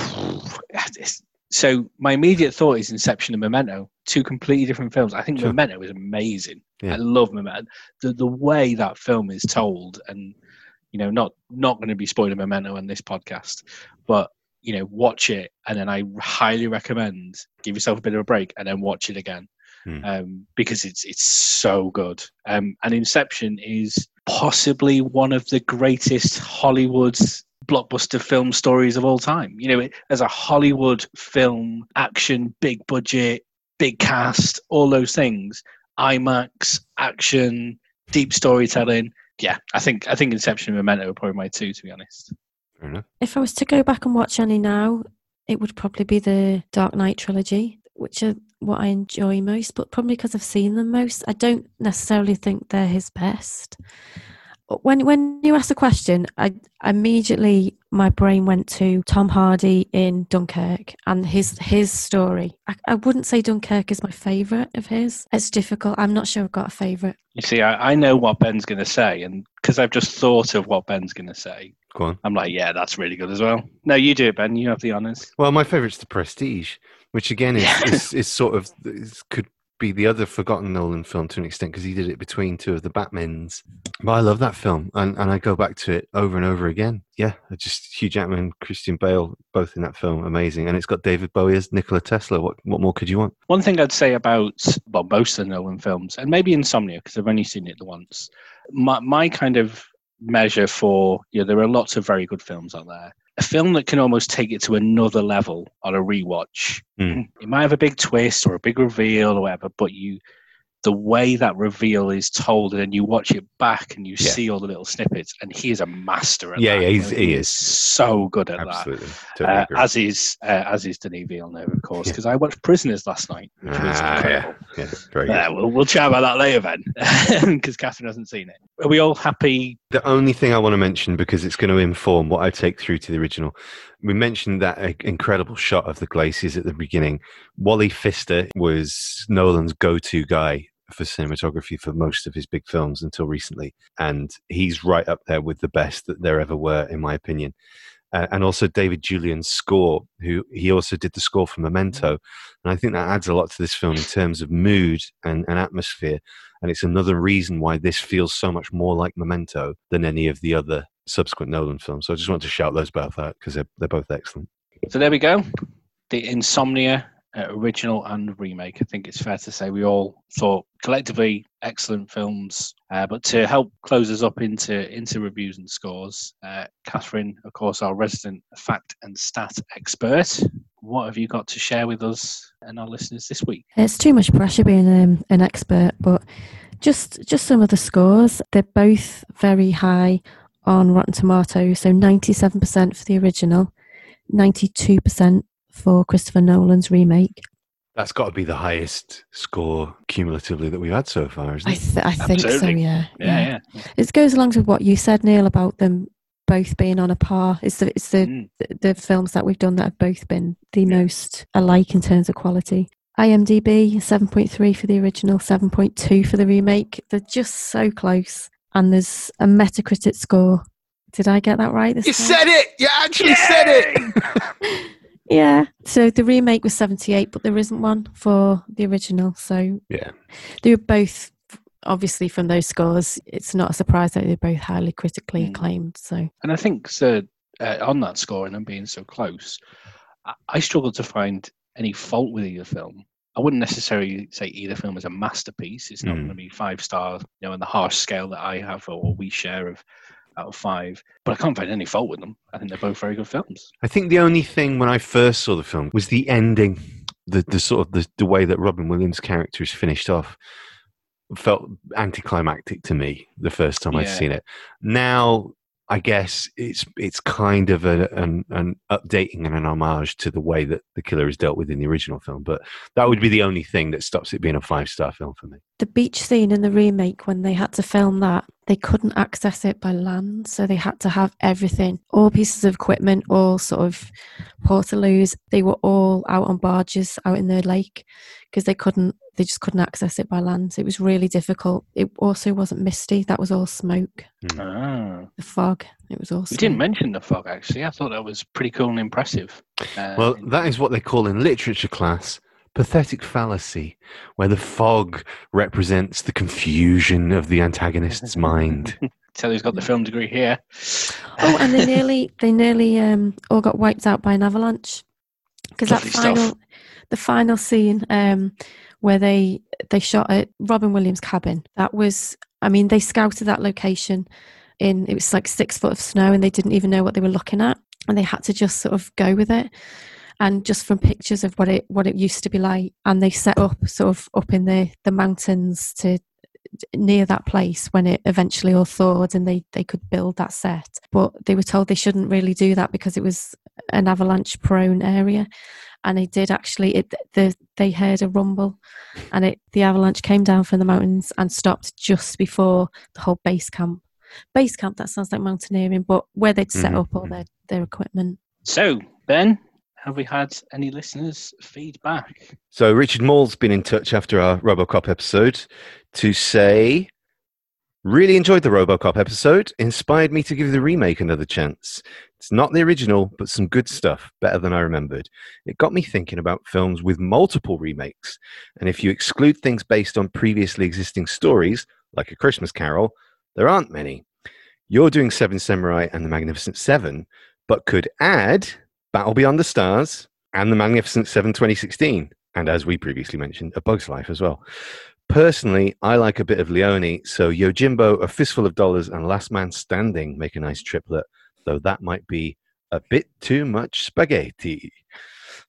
so. My immediate thought is Inception and Memento, two completely different films. I think Sure. Memento is amazing. Yeah. I love Memento. The the way that film is told, and you know, not not going to be spoiling Memento on this podcast, but you know, watch it, and then I highly recommend give yourself a bit of a break, and then watch it again. Hmm. Um, because it's it's so good. Um, and Inception is possibly one of the greatest Hollywood blockbuster film stories of all time. You know, it, as a Hollywood film, action, big budget, big cast, all those things, IMAX, action, deep storytelling. Yeah, I think I think Inception and Memento are probably my two, to be honest. Fair enough. If I was to go back and watch any now, it would probably be the Dark Knight trilogy, which are what I enjoy most, but probably because I've seen them most. I don't necessarily think they're his best. When when you asked the question, I immediately my brain went to Tom Hardy in Dunkirk and his his story. I, I wouldn't say Dunkirk is my favourite of his. It's difficult. I'm not sure I've got a favourite. You see, I, I know what Ben's going to say, and because I've just thought of what Ben's going to say, Go on. I'm like, yeah, that's really good as well. No, you do it, Ben. You have the honors. Well, my favourite's The Prestige, which again is, Yeah. is, is sort of is, could be the other forgotten Nolan film to an extent because he did it between two of the Batmans. But I love that film, and, and I go back to it over and over again. Yeah, just Hugh Jackman, Christian Bale, both in that film, amazing, and it's got David Bowie as Nikola Tesla. What what more could you want? One thing I'd say about well, most of the Nolan films, and maybe Insomnia, because I've only seen it once. My my kind of measure for you know, there are lots of very good films out there. A film that can almost take it to another level on a rewatch. Mm. It might have a big twist or a big reveal or whatever, but you the way that reveal is told and then you watch it back and you Yeah. see all the little snippets and he is a master at Yeah, that. yeah, he's- he is. so good at that Absolutely, totally uh, as is uh, as is Denis Villeneuve, of course, Yeah. because I watched Prisoners last night, which was Ah, incredible. yeah, very good. Uh, we'll, we'll chat about that later, then, <laughs> because Catherine hasn't seen it. Are we all happy? The only thing I want to mention, because it's going to inform what I take through to the original, we mentioned that uh, incredible shot of the glaciers at the beginning. Wally Pfister was Nolan's go to guy for cinematography for most of his big films until recently. And he's right up there with the best that there ever were, in my opinion. Uh, and also David Julyan's score, who he also did the score for Memento. And I think that adds a lot to this film in terms of mood and, and atmosphere. And it's another reason why this feels so much more like Memento than any of the other subsequent Nolan films. So I just want to shout those both out because they're, they're both excellent. So there we go. The Insomnia uh, original and remake. I think it's fair to say we all thought collectively excellent films. Uh, but to help close us up into into reviews and scores, uh, Catherine, of course, our resident fact and stat expert. What have you got to share with us and our listeners this week? It's too much pressure being um, an expert, but just just some of the scores. They're both very high on Rotten Tomatoes. So ninety-seven percent for the original, ninety-two percent for Christopher Nolan's remake. That's got to be the highest score cumulatively that we've had so far, isn't I it? th- I think so. Absolutely. Yeah, Yeah, yeah. It goes along with what you said, Neal, about them both being on a par. It's the it's the Mm. the, the films that we've done that have both been the most alike in terms of quality. IMDb 7.3 for the original, 7.2 for the remake. They're just so close. And there's a Metacritic score. Did I get that right? This You time? said it! You actually said it! <laughs> Yeah. So the remake was 78, but there isn't one for the original. So yeah. they were both obviously from those scores. It's not a surprise that they're both highly critically Mm. acclaimed. So And I think so, uh, on that score and them being so close, I, I struggle to find any fault with either film. I wouldn't necessarily say either film is a masterpiece. It's not Mm. going to be five star, you know, on the harsh scale that I have or we share of out of five. But I can't find any fault with them. I think they're both very good films. I think the only thing when I first saw the film was the ending, the, the sort of the, the way that Robin Williams' character is finished off felt anticlimactic to me the first time I'd seen it. Now I guess it's it's kind of a, an, an updating and an homage to the way that the killer is dealt with in the original film. But that would be the only thing that stops it being a five star film for me. The beach scene in the remake, when they had to film that, they couldn't access it by land. So they had to have everything, all pieces of equipment, all sort of portaloos. They were all out on barges out in the lake because they couldn't, they just couldn't access it by land. So it was really difficult. It also wasn't misty, that was all smoke. Ah. The fog, it was all We smoke. didn't mention the fog actually. I thought that was pretty cool and impressive. Uh, Well, that is what they call in literature class pathetic fallacy, where the fog represents the confusion of the antagonist's mind. <laughs> Tell who's got the film degree here. Oh, and they nearly they nearly um, all got wiped out by an avalanche because that Lovely stuff. final the final scene um, where they they shot at Robin Williams' cabin. That was, I mean, they scouted that location in it was like six foot of snow, and they didn't even know what they were looking at, and they had to just sort of go with it. And just from pictures of what it what it used to be like, and they set up sort of up in the the mountains to near that place when it eventually all thawed and they, they could build that set. But they were told they shouldn't really do that because it was an avalanche prone area. And they did actually it the they heard a rumble and it the avalanche came down from the mountains and stopped just before the whole base camp. Base camp that sounds like mountaineering, but where they'd set Mhm, up all their, their equipment. So, Ben, have we had any listeners' feedback? So Richard Mall's been in touch after our RoboCop episode to say, really enjoyed the RoboCop episode. Inspired me to give the remake another chance. It's not the original, but some good stuff, better than I remembered. It got me thinking about films with multiple remakes, and if you exclude things based on previously existing stories, like A Christmas Carol, there aren't many. You're doing Seven Samurai and The Magnificent Seven, but could add Battle Beyond the Stars and The Magnificent Seven 2016 and as we previously mentioned, A Bug's Life as well. Personally, I like a bit of Leone, so Yojimbo, A Fistful of Dollars, and Last Man Standing make a nice triplet, though that might be a bit too much spaghetti.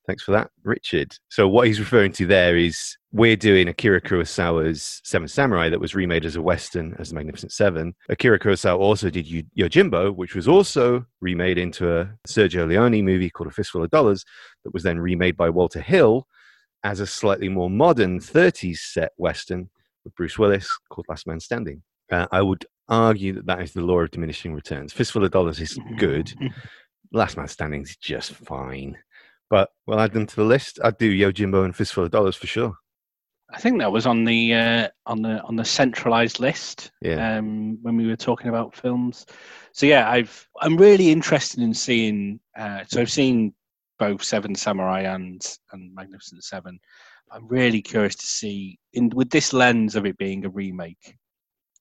Thanks for that, Richard. So, what he's referring to there is we're doing Akira Kurosawa's Seven Samurai that was remade as a Western as The Magnificent Seven. Akira Kurosawa also did Yo- Yojimbo, which was also remade into a Sergio Leone movie called A Fistful of Dollars, that was then remade by Walter Hill as a slightly more modern 30s set Western with Bruce Willis called Last Man Standing. Uh, I would argue that that is the law of diminishing returns. Fistful of Dollars is good. <laughs> Last Man Standing is just fine. But we'll add them to the list. I'd do Yojimbo and Fistful of Dollars for sure. I think that was on the uh, on the on the centralized list Yeah. um, when we were talking about films. So yeah, I've I'm really interested in seeing. Uh, so I've seen both Seven Samurai and and Magnificent Seven. I'm really curious to see in with this lens of it being a remake.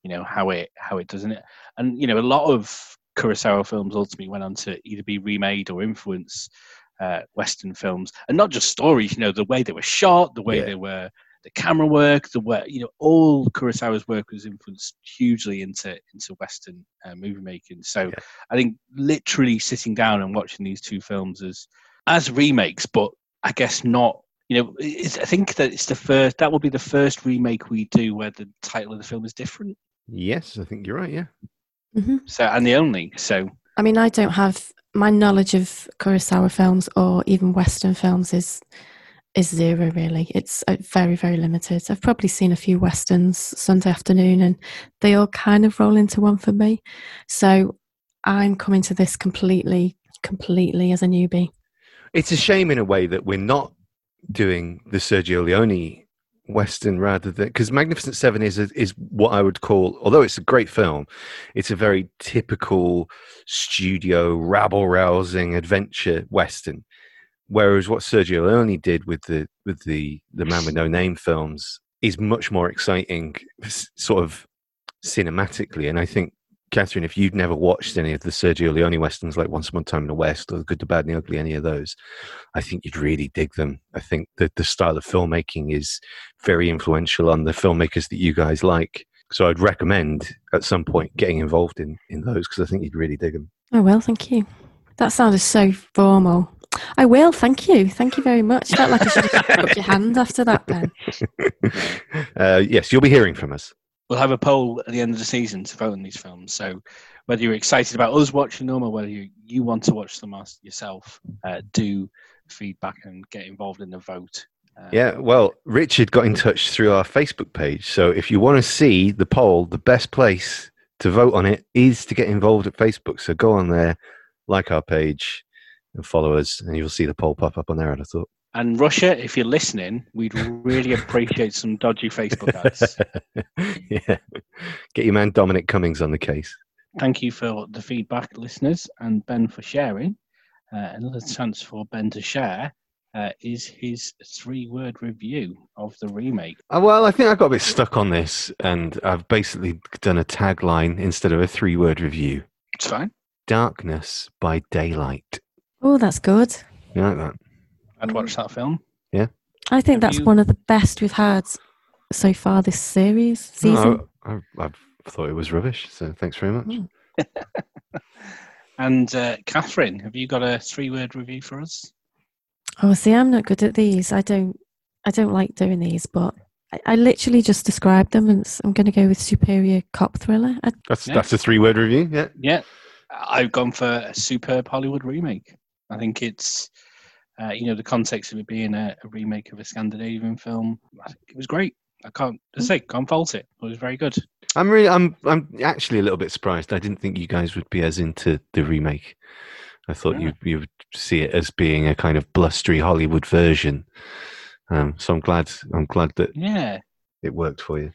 You know how it how it doesn't it, and you know a lot of Kurosawa films ultimately went on to either be remade or influence uh, Western films, and not just stories. You know the way they were shot, the way Yeah. they were the camera work, the way you know, all Kurosawa's work was influenced hugely into into Western uh, movie making. So Yeah. I think literally sitting down and watching these two films as as remakes, but I guess not. You know, it's, I think that it's the first. That will be the first remake we do where the title of the film is different. Yes, I think you're right. Yeah. hmm So and the only. So I mean, I don't have my knowledge of Kurosawa films or even Western films is is zero. Really, it's uh, very very limited. I've probably seen a few westerns Sunday afternoon, and they all kind of roll into one for me. So I'm coming to this completely, completely as a newbie. It's a shame in a way that we're not doing the Sergio Leone Western rather than because Magnificent Seven is a, is what I would call, although it's a great film, it's a very typical studio rabble rousing adventure Western. Whereas what Sergio Leone did with the with the the Man with No Name films is much more exciting, sort of cinematically. And I think Catherine, if you'd never watched any of the Sergio Leone westerns like Once Upon a Time in the West or The Good, the Bad, and the Ugly, any of those, I think you'd really dig them. I think that the style of filmmaking is very influential on the filmmakers that you guys like. So I'd recommend at some point getting involved in, in those because I think you'd really dig them. Oh well, thank you. That sounded so formal. I will. Thank you. Thank you very much. I Felt like I should have <laughs> put your hand after that, Ben. <laughs> uh, yes, you'll be hearing from us. We'll have a poll at the end of the season to vote on these films. So whether you're excited about us watching them or whether you, you want to watch them yourself, uh, do feedback and get involved in the vote. Uh, Yeah, well, Richard got in touch through our Facebook page. So if you want to see the poll, the best place to vote on it is to get involved at Facebook. So go on there, like our page, and follow us, and you'll see the poll pop up on there. I'd thought. And Russia, if you're listening, we'd really <laughs> appreciate some dodgy Facebook ads. <laughs> yeah. Get your man Dominic Cummings on the case. Thank you for the feedback, listeners, and Ben for sharing. Uh, another chance for Ben to share uh, is his three word review of the remake. Uh, well, I think I got a bit stuck on this, and I've basically done a tagline instead of a three word review It's fine. Darkness by Daylight. Oh, that's good. You like that? I'd watch that film. Yeah. I think Have that's you- one of the best we've had so far this series season. No, I, I, I thought it was rubbish, so thanks very much. Mm. <laughs> And uh, Catherine, have you got a three word review for us? Oh, see, I'm not good at these. I don't, I don't like doing these, but I, I literally just described them, and I'm going to go with superior cop thriller. I, That's Yeah. that's a three word review. Yeah. Yeah, I've gone for a superb Hollywood remake. I think it's, uh, you know, the context of it being a, a remake of a Scandinavian film. It was great. I can't, I say, can't fault it. It was very good. I'm really, I'm, I'm actually a little bit surprised. I didn't think you guys would be as into the remake. I thought Yeah. you you would see it as being a kind of blustery Hollywood version. Um, so I'm glad, I'm glad that Yeah, it worked for you.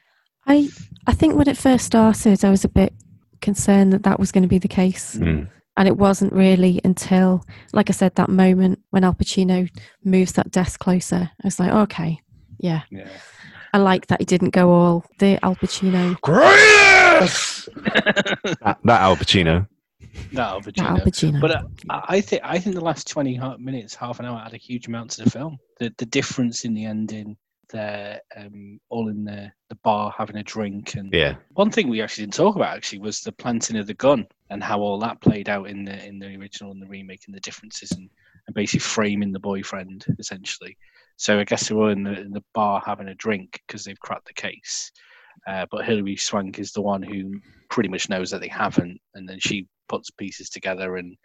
I, I think when it first started, I was a bit concerned that that was going to be the case, Mm. And it wasn't really until, like I said, that moment when Al Pacino moves that desk closer. I was like, okay, yeah, yeah. I like that he didn't go all the Al Pacino. Greatness! <laughs> that, that Al Pacino. that Al that Al Pacino. Pacino. But uh, I I think I think the last twenty minutes, half an hour, added a huge amount to the film. The the difference in the ending, they're um, all in the, the bar having a drink, and Yeah. one thing we actually didn't talk about actually was the planting of the gun and how all that played out in the in the original and the remake, and the differences, and, and basically framing the boyfriend essentially. So I guess they were in the in the bar having a drink because they've cracked the case. Uh, but Hilary Swank is the one who pretty much knows that they haven't, and then she puts pieces together, and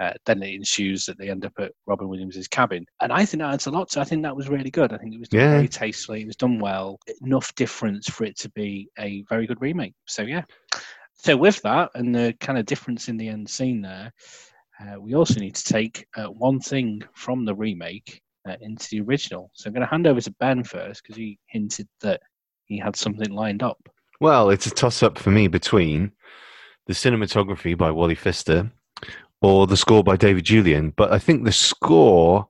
uh, then it ensues that they end up at Robin Williams's cabin. And I think that adds a lot. So I think that was really good. I think it was done Yeah. very tastefully. It was done well. Enough difference for it to be a very good remake. So yeah. So with that and the kind of difference in the end scene there, uh, we also need to take uh, one thing from the remake uh, into the original. So I'm going to hand over to Ben first because he hinted that he had something lined up. Well, it's a toss up for me between the cinematography by Wally Pfister or the score by David Julyan. But I think the score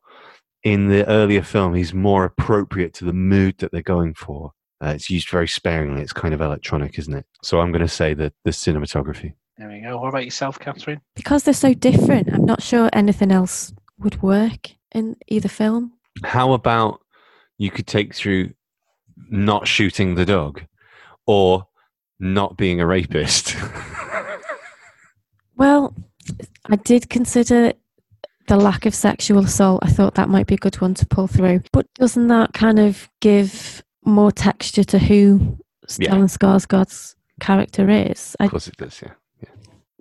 in the earlier film is more appropriate to the mood that they're going for. Uh, it's used very sparingly. It's kind of electronic, isn't it? So I'm going to say that the cinematography. There we go. What about yourself, Catherine? because they're so different, I'm not sure anything else would work in either film. How about you could take through not shooting the dog or not being a rapist? <laughs> Well, I did consider the lack of sexual assault. I thought that might be a good one to pull through. But doesn't that kind of give more texture to who Yeah. Stellan Skarsgård's character is? I, of course it does, yeah.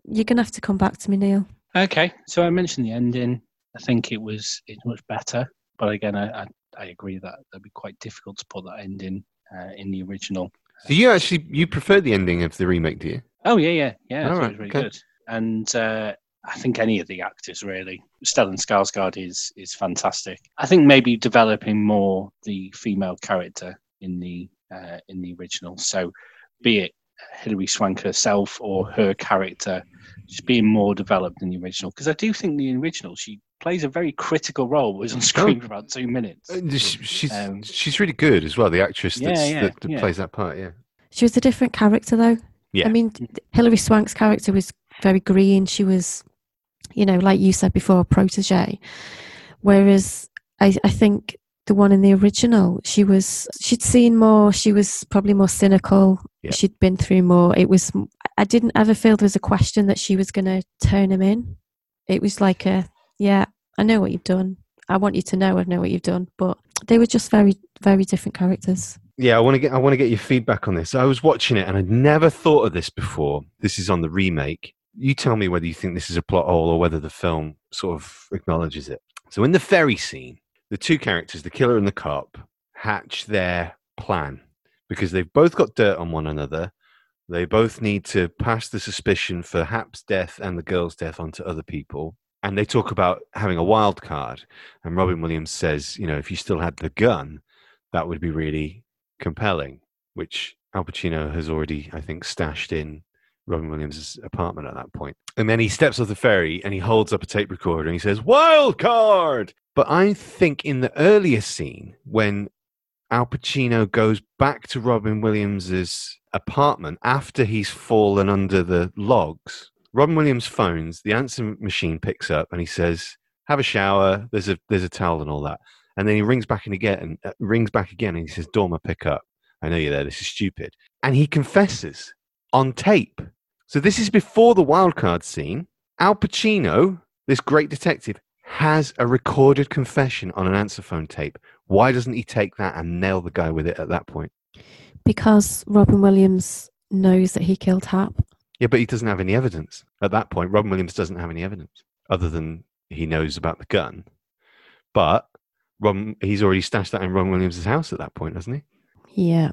you're going to have to come back to me, Neal. Okay, so I mentioned the ending. I think it was it's much better, but again, I I, I agree that it'd be quite difficult to put that ending uh, in the original. So you actually you prefer the ending of the remake, do you? Oh yeah, yeah, yeah. I it Alright, was really okay. good, and uh, I think any of the actors really. Stellan Skarsgård is is fantastic. I think maybe developing more the female character in the uh, in the original. So, be it Hilary Swank herself or her character, just being more developed in the original. Because I do think the original she plays a very critical role. Was on screen for about two minutes. Uh, She's Um, she's really good as well. The actress Yeah, that's, yeah, that, that yeah. plays that part, yeah. She was a different character, though. Yeah. I mean, Hilary Swank's character was very green. She was, you know, like you said before, a protege. Whereas I, I think the one in the original, she was, she'd seen more. She was probably more cynical. Yeah. She'd been through more. It was, I didn't ever feel there was a question that she was going to turn him in. It was like a, yeah, I know what you've done. I want you to know I know what you've done. But they were just very, very different characters. Yeah, I want to get I want to get your feedback on this. I was watching it and I'd never thought of this before. This is on the remake. You tell me whether you think this is a plot hole or whether the film sort of acknowledges it. So in the ferry scene, the two characters, the killer and the cop, hatch their plan because they've both got dirt on one another. They both need to pass the suspicion for Hap's death and the girl's death onto other people. And they talk about having a wild card. And Robin Williams says, you know, if you still had the gun, that would be really compelling, which Al Pacino has already, I think, stashed in Robin Williams' apartment at that point. And then he steps off the ferry and he holds up a tape recorder and he says, Wild card! But I think in the earlier scene, when Al Pacino goes back to Robin Williams' apartment after he's fallen under the logs, Robin Williams phones, the answer machine picks up and he says, Have a shower, there's a there's a towel and all that. And then he rings back and again uh, rings back again and he says, Dormer, pick up. I know you're there, this is stupid. And he confesses on tape. So this is before the wildcard scene. Al Pacino, this great detective, has a recorded confession on an answer phone tape. Why doesn't he take that and nail the guy with it at that point? Because Robin Williams knows that he killed Hap. Yeah, but he doesn't have any evidence. At that point, Robin Williams doesn't have any evidence other than he knows about the gun. But Robin, he's already stashed that in Robin Williams' house at that point, hasn't he? Yeah.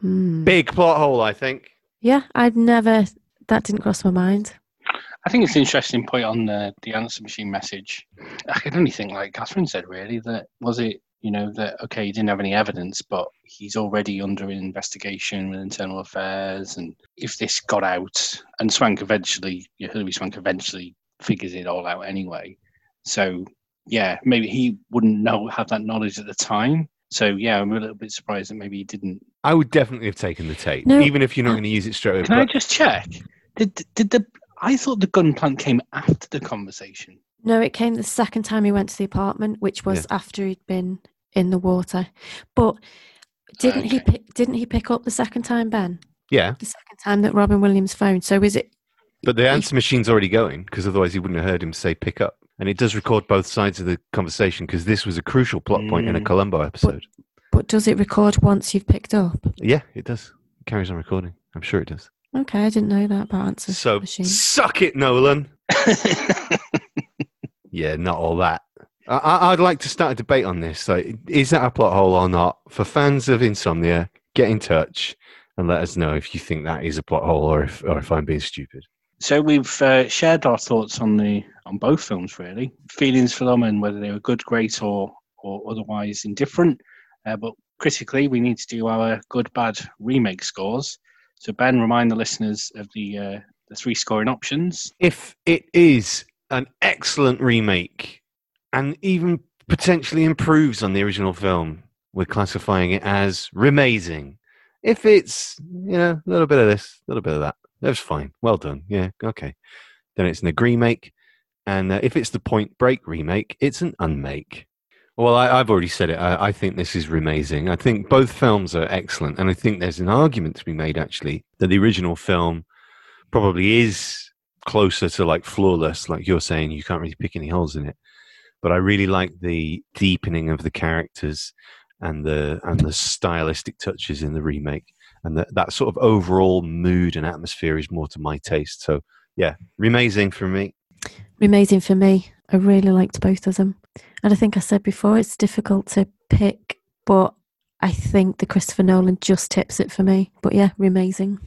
Hmm. Big plot hole, I think. Yeah, I'd never, that didn't cross my mind. I think it's an interesting point on the, the answer machine message. I can only think, like Catherine said, really, that was it, you know, that, okay, he didn't have any evidence, but he's already under an investigation with internal affairs. And if this got out, and Swank eventually, you know, Hilary Swank eventually figures it all out anyway. So, yeah, maybe he wouldn't know, have that knowledge at the time. So, yeah, I'm a little bit surprised that maybe he didn't. I would definitely have taken the tape, No. even if you're not going to use it straight away. Can I just check? Did, did the, I thought the gun plant came after the conversation. No, it came the second time he went to the apartment, which was after he'd been in the water. But didn't he? Okay. Pick, didn't he pick up the second time, Ben? yeah, The second time that Robin Williams phoned. So is it? but the answer machine's already going because otherwise he wouldn't have heard him say pick up. And it does record both sides of the conversation because this was a crucial plot point in a Mm. Columbo episode. But does it record once you've picked up? Yeah, it does. It carries on recording. I'm sure it does. Okay, I didn't know that about answer So machine. suck it, Nolan. <laughs> Yeah, not all that. I- I, I'd like to start a debate on this. Like, is that a plot hole or not? For fans of Insomnia, get in touch and let us know if you think that is a plot hole or if, or if I'm being stupid. So we've uh, shared our thoughts on the on both films, really feelings for them and whether they were good, great, or or otherwise indifferent. Uh, but critically, we need to do our good, bad remake scores. So Ben, remind the listeners of the uh, the three scoring options. If it is an excellent remake and even potentially improves on the original film, we're classifying it as remazing. If it's, you know, a little bit of this, a little bit of that, that's fine. Well done. Yeah, okay. Then it's an agree make. And uh, if it's the Point Break remake, it's an unmake. Well, I, I've already said it. I, I think this is remazing. I think both films are excellent. And I think there's an argument to be made, actually, that the original film probably is closer to like flawless, like you're saying, you can't really pick any holes in it. But I really like the deepening of the characters and the and the stylistic touches in the remake, and that that sort of overall mood and atmosphere is more to my taste. So yeah, remazing for me. Amazing for me. I really liked both of them. And I think I said before, it's difficult to pick, but I think the Christopher Nolan just tips it for me. But yeah, amazing.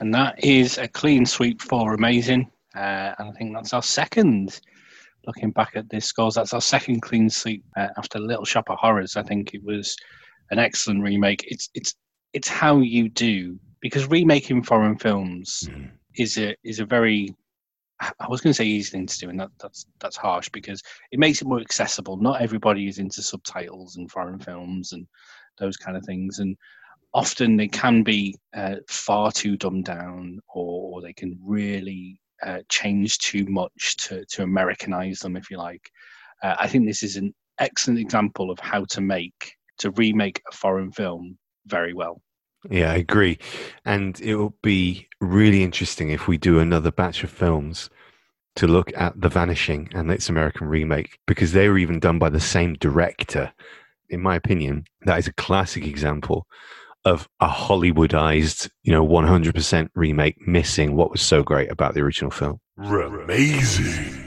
And that is a clean sweep for amazing. Uh, and I think that's our second. Looking back at this scores, that's our second clean sweep uh, after Little Shop of Horrors. I think it was an excellent remake. It's it's it's how you do because remaking foreign films Mm. is a is a very I was going to say easy thing to do, and that, that's that's harsh because it makes it more accessible. Not everybody is into subtitles and foreign films and those kind of things, and often they can be uh, far too dumbed down, or, or they can really uh, change too much to to Americanize them, if you like. Uh, I think this is an excellent example of how to make to remake a foreign film very well. Yeah, I agree. And it will be really interesting if we do another batch of films to look at The Vanishing and its American remake because they were even done by the same director. In my opinion, that is a classic example of a Hollywoodized, you know, 100% remake missing what was so great about the original film. Amazing.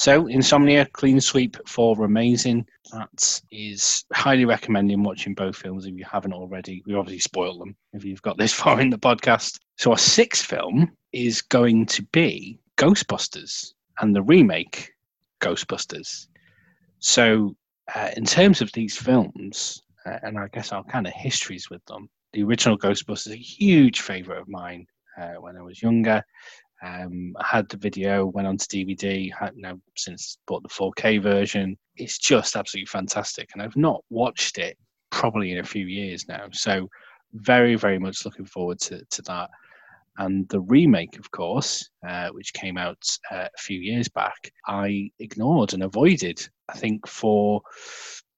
So, Insomnia, clean sweep for amazing. That is highly recommending watching both films if you haven't already. We obviously spoiled them if you've got this <laughs> far in the podcast. So, our sixth film is going to be Ghostbusters and the remake Ghostbusters. So, uh, in terms of these films, uh, and I guess our kind of histories with them, the original Ghostbusters is a huge favourite of mine uh, when I was younger. Um, I had the video, went on to DVD, had now since bought the 4K version. It's just absolutely fantastic, and I've not watched it probably in a few years now. So, very, very much looking forward to, to that. And the remake, of course, uh, which came out uh, a few years back, I ignored and avoided. I think for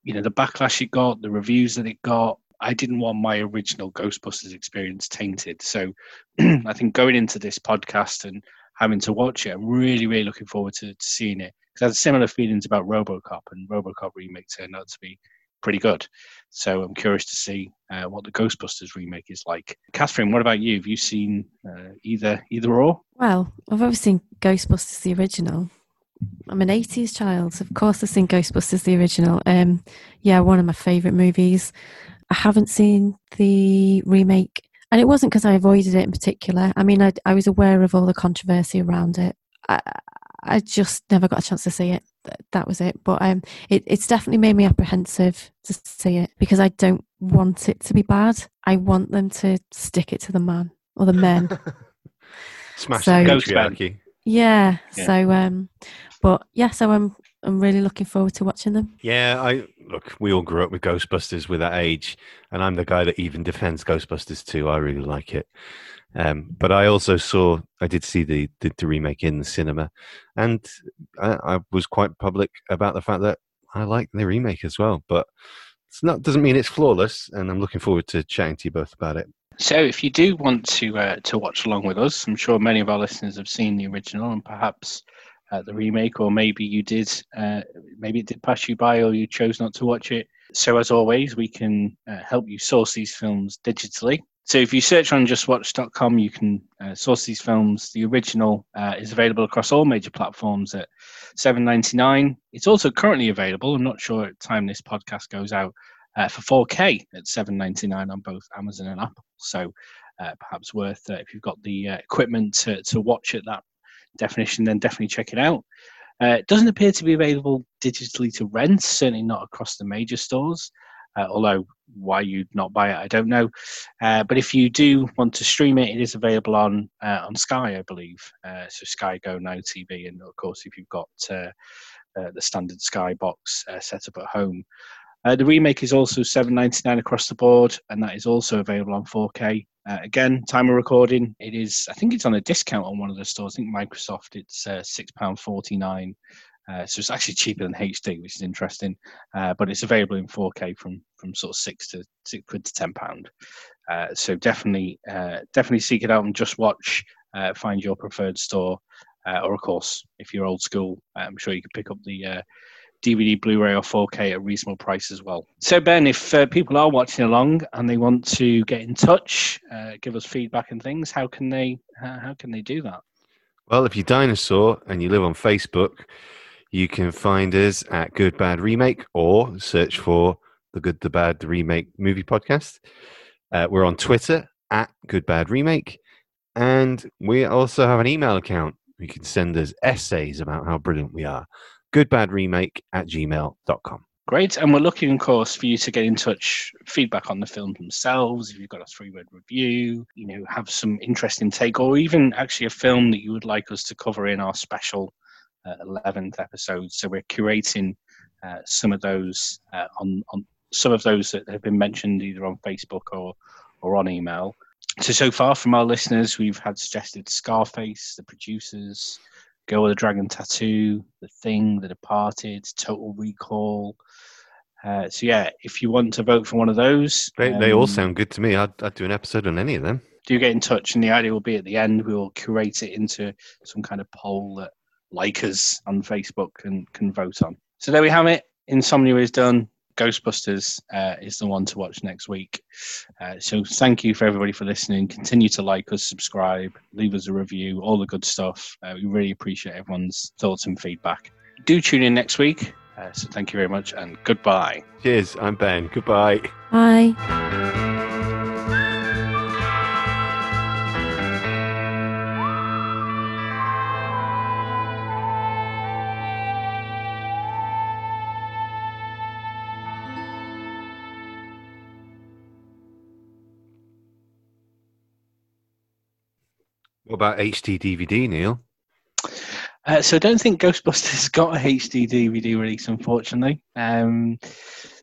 you know the backlash it got, the reviews that it got, I didn't want my original Ghostbusters experience tainted. So <clears throat> I think going into this podcast and having to watch it, I'm really, really looking forward to, to seeing it. Because I had similar feelings about Robocop, and Robocop remake turned out to be pretty good. So I'm curious to see uh, what the Ghostbusters remake is like. Catherine, what about you? Have you seen uh, either either or? Well, I've always seen Ghostbusters the original. I'm an 80s child, so of course I've seen Ghostbusters the original. Um, yeah, one of my favourite movies. I haven't seen the remake, and it wasn't because I avoided it in particular. I mean, I, I was aware of all the controversy around it. I, I just never got a chance to see it. That was it. But um, it, it's definitely made me apprehensive to see it because I don't want it to be bad. I want them to stick it to the man or the men. <laughs> Smash So- the Ghost patriarchy. yeah. Yeah. So um, but yeah. So I'm I'm really looking forward to watching them. Yeah, I look. We all grew up with Ghostbusters with that age, and I'm the guy that even defends Ghostbusters too. I really like it. Um, but I also saw, I did see the, the, the remake in the cinema, and I, I was quite public about the fact that I like the remake as well. But it's not doesn't mean it's flawless, and I'm looking forward to chatting to you both about it. So, if you do want to uh, to watch along with us, I'm sure many of our listeners have seen the original and perhaps the remake, or maybe you did, uh, maybe it did pass you by, or you chose not to watch it. So, as always, we can uh, help you source these films digitally. So, if you search on justwatch.com, you can uh, source these films. The original uh, is available across all major platforms at 7.99. It's also currently available. I'm not sure at time this podcast goes out uh, for 4K at 7.99 on both Amazon and Apple. So perhaps worth if you've got the equipment to, to watch at that definition, then definitely check it out. Uh, it doesn't appear to be available digitally to rent, certainly not across the major stores. Uh, although why you'd not buy it, I don't know. Uh, but if you do want to stream it, it is available on uh, on Sky, I believe. Uh, so Sky Go Now TV, and of course, if you've got uh, the standard Sky box set up at home, uh, the remake is also seven ninety nine across the board, and that is also available on 4K. Uh, again, time of recording, it is. I think it's on a discount on one of the stores. I think Microsoft, it's uh, six pound forty nine. Uh, so it's actually cheaper than HD, which is interesting. Uh, but it's available in 4K from from sort of six to six quid to ten pound. Uh, so definitely, uh, definitely seek it out and just watch. Find your preferred store, or of course, if you're old school, I'm sure you can pick up the DVD, Blu-ray, or 4K at a reasonable price as well. So Ben, if uh, people are watching along and they want to get in touch, uh, give us feedback and things, how can they how, can they do that? Well, if you're dinosaur and you live on Facebook, you can find us at Good Bad Remake or search for the Good, the Bad, the Remake movie podcast. Uh, we're on Twitter at Good Bad Remake, and we also have an email account. You can send us essays about how brilliant we are. Goodbadremake at gmail.com. Great, and we're looking, of course, for you to get in touch, feedback on the film themselves. If you've got a three-word review, you know, have some interesting take, or even actually a film that you would like us to cover in our special uh, eleventh episode. So we're curating uh, some of those uh, on on some of those that have been mentioned either on Facebook or or on email. So so far from our listeners, we've had suggested Scarface, the producers, Girl with a Dragon Tattoo, The Thing, The Departed, Total Recall. Uh, so yeah, if you want to vote for one of those, They, they all um, sound good to me. I'd, I'd do an episode on any of them. do get in touch, and the idea will be at the end we will curate it into some kind of poll that likers on Facebook can can vote on. So there we have it. Insomnia is done. Ghostbusters uh, is the one to watch next week. Uh, so thank you for everybody for listening. Continue to like us, subscribe, leave us a review, all the good stuff. Uh, we really appreciate everyone's thoughts and feedback. Do tune in next week. Uh, so thank you very much and goodbye. Cheers. I'm Ben. Goodbye. Bye. What about HD DVD, Neal? Uh, so I don't think Ghostbusters <laughs> got a HD DVD release, unfortunately. Um,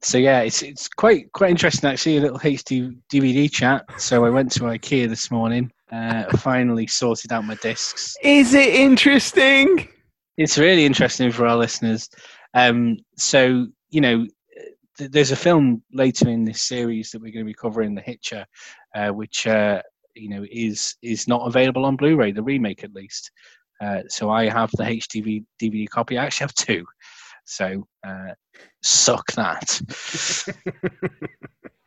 so yeah, it's it's quite quite interesting actually. A little HD DVD chat. So I went to IKEA this morning. Uh, finally sorted out my discs. Is it interesting? It's really interesting for our listeners. Um, so you know, th- there's a film later in this series that we're going to be covering, The Hitcher, uh, which uh, you know is is not available on Blu-ray, the remake at least. Uh, so I have the HDV DVD copy. I actually have two. So uh, suck that. <laughs> <laughs>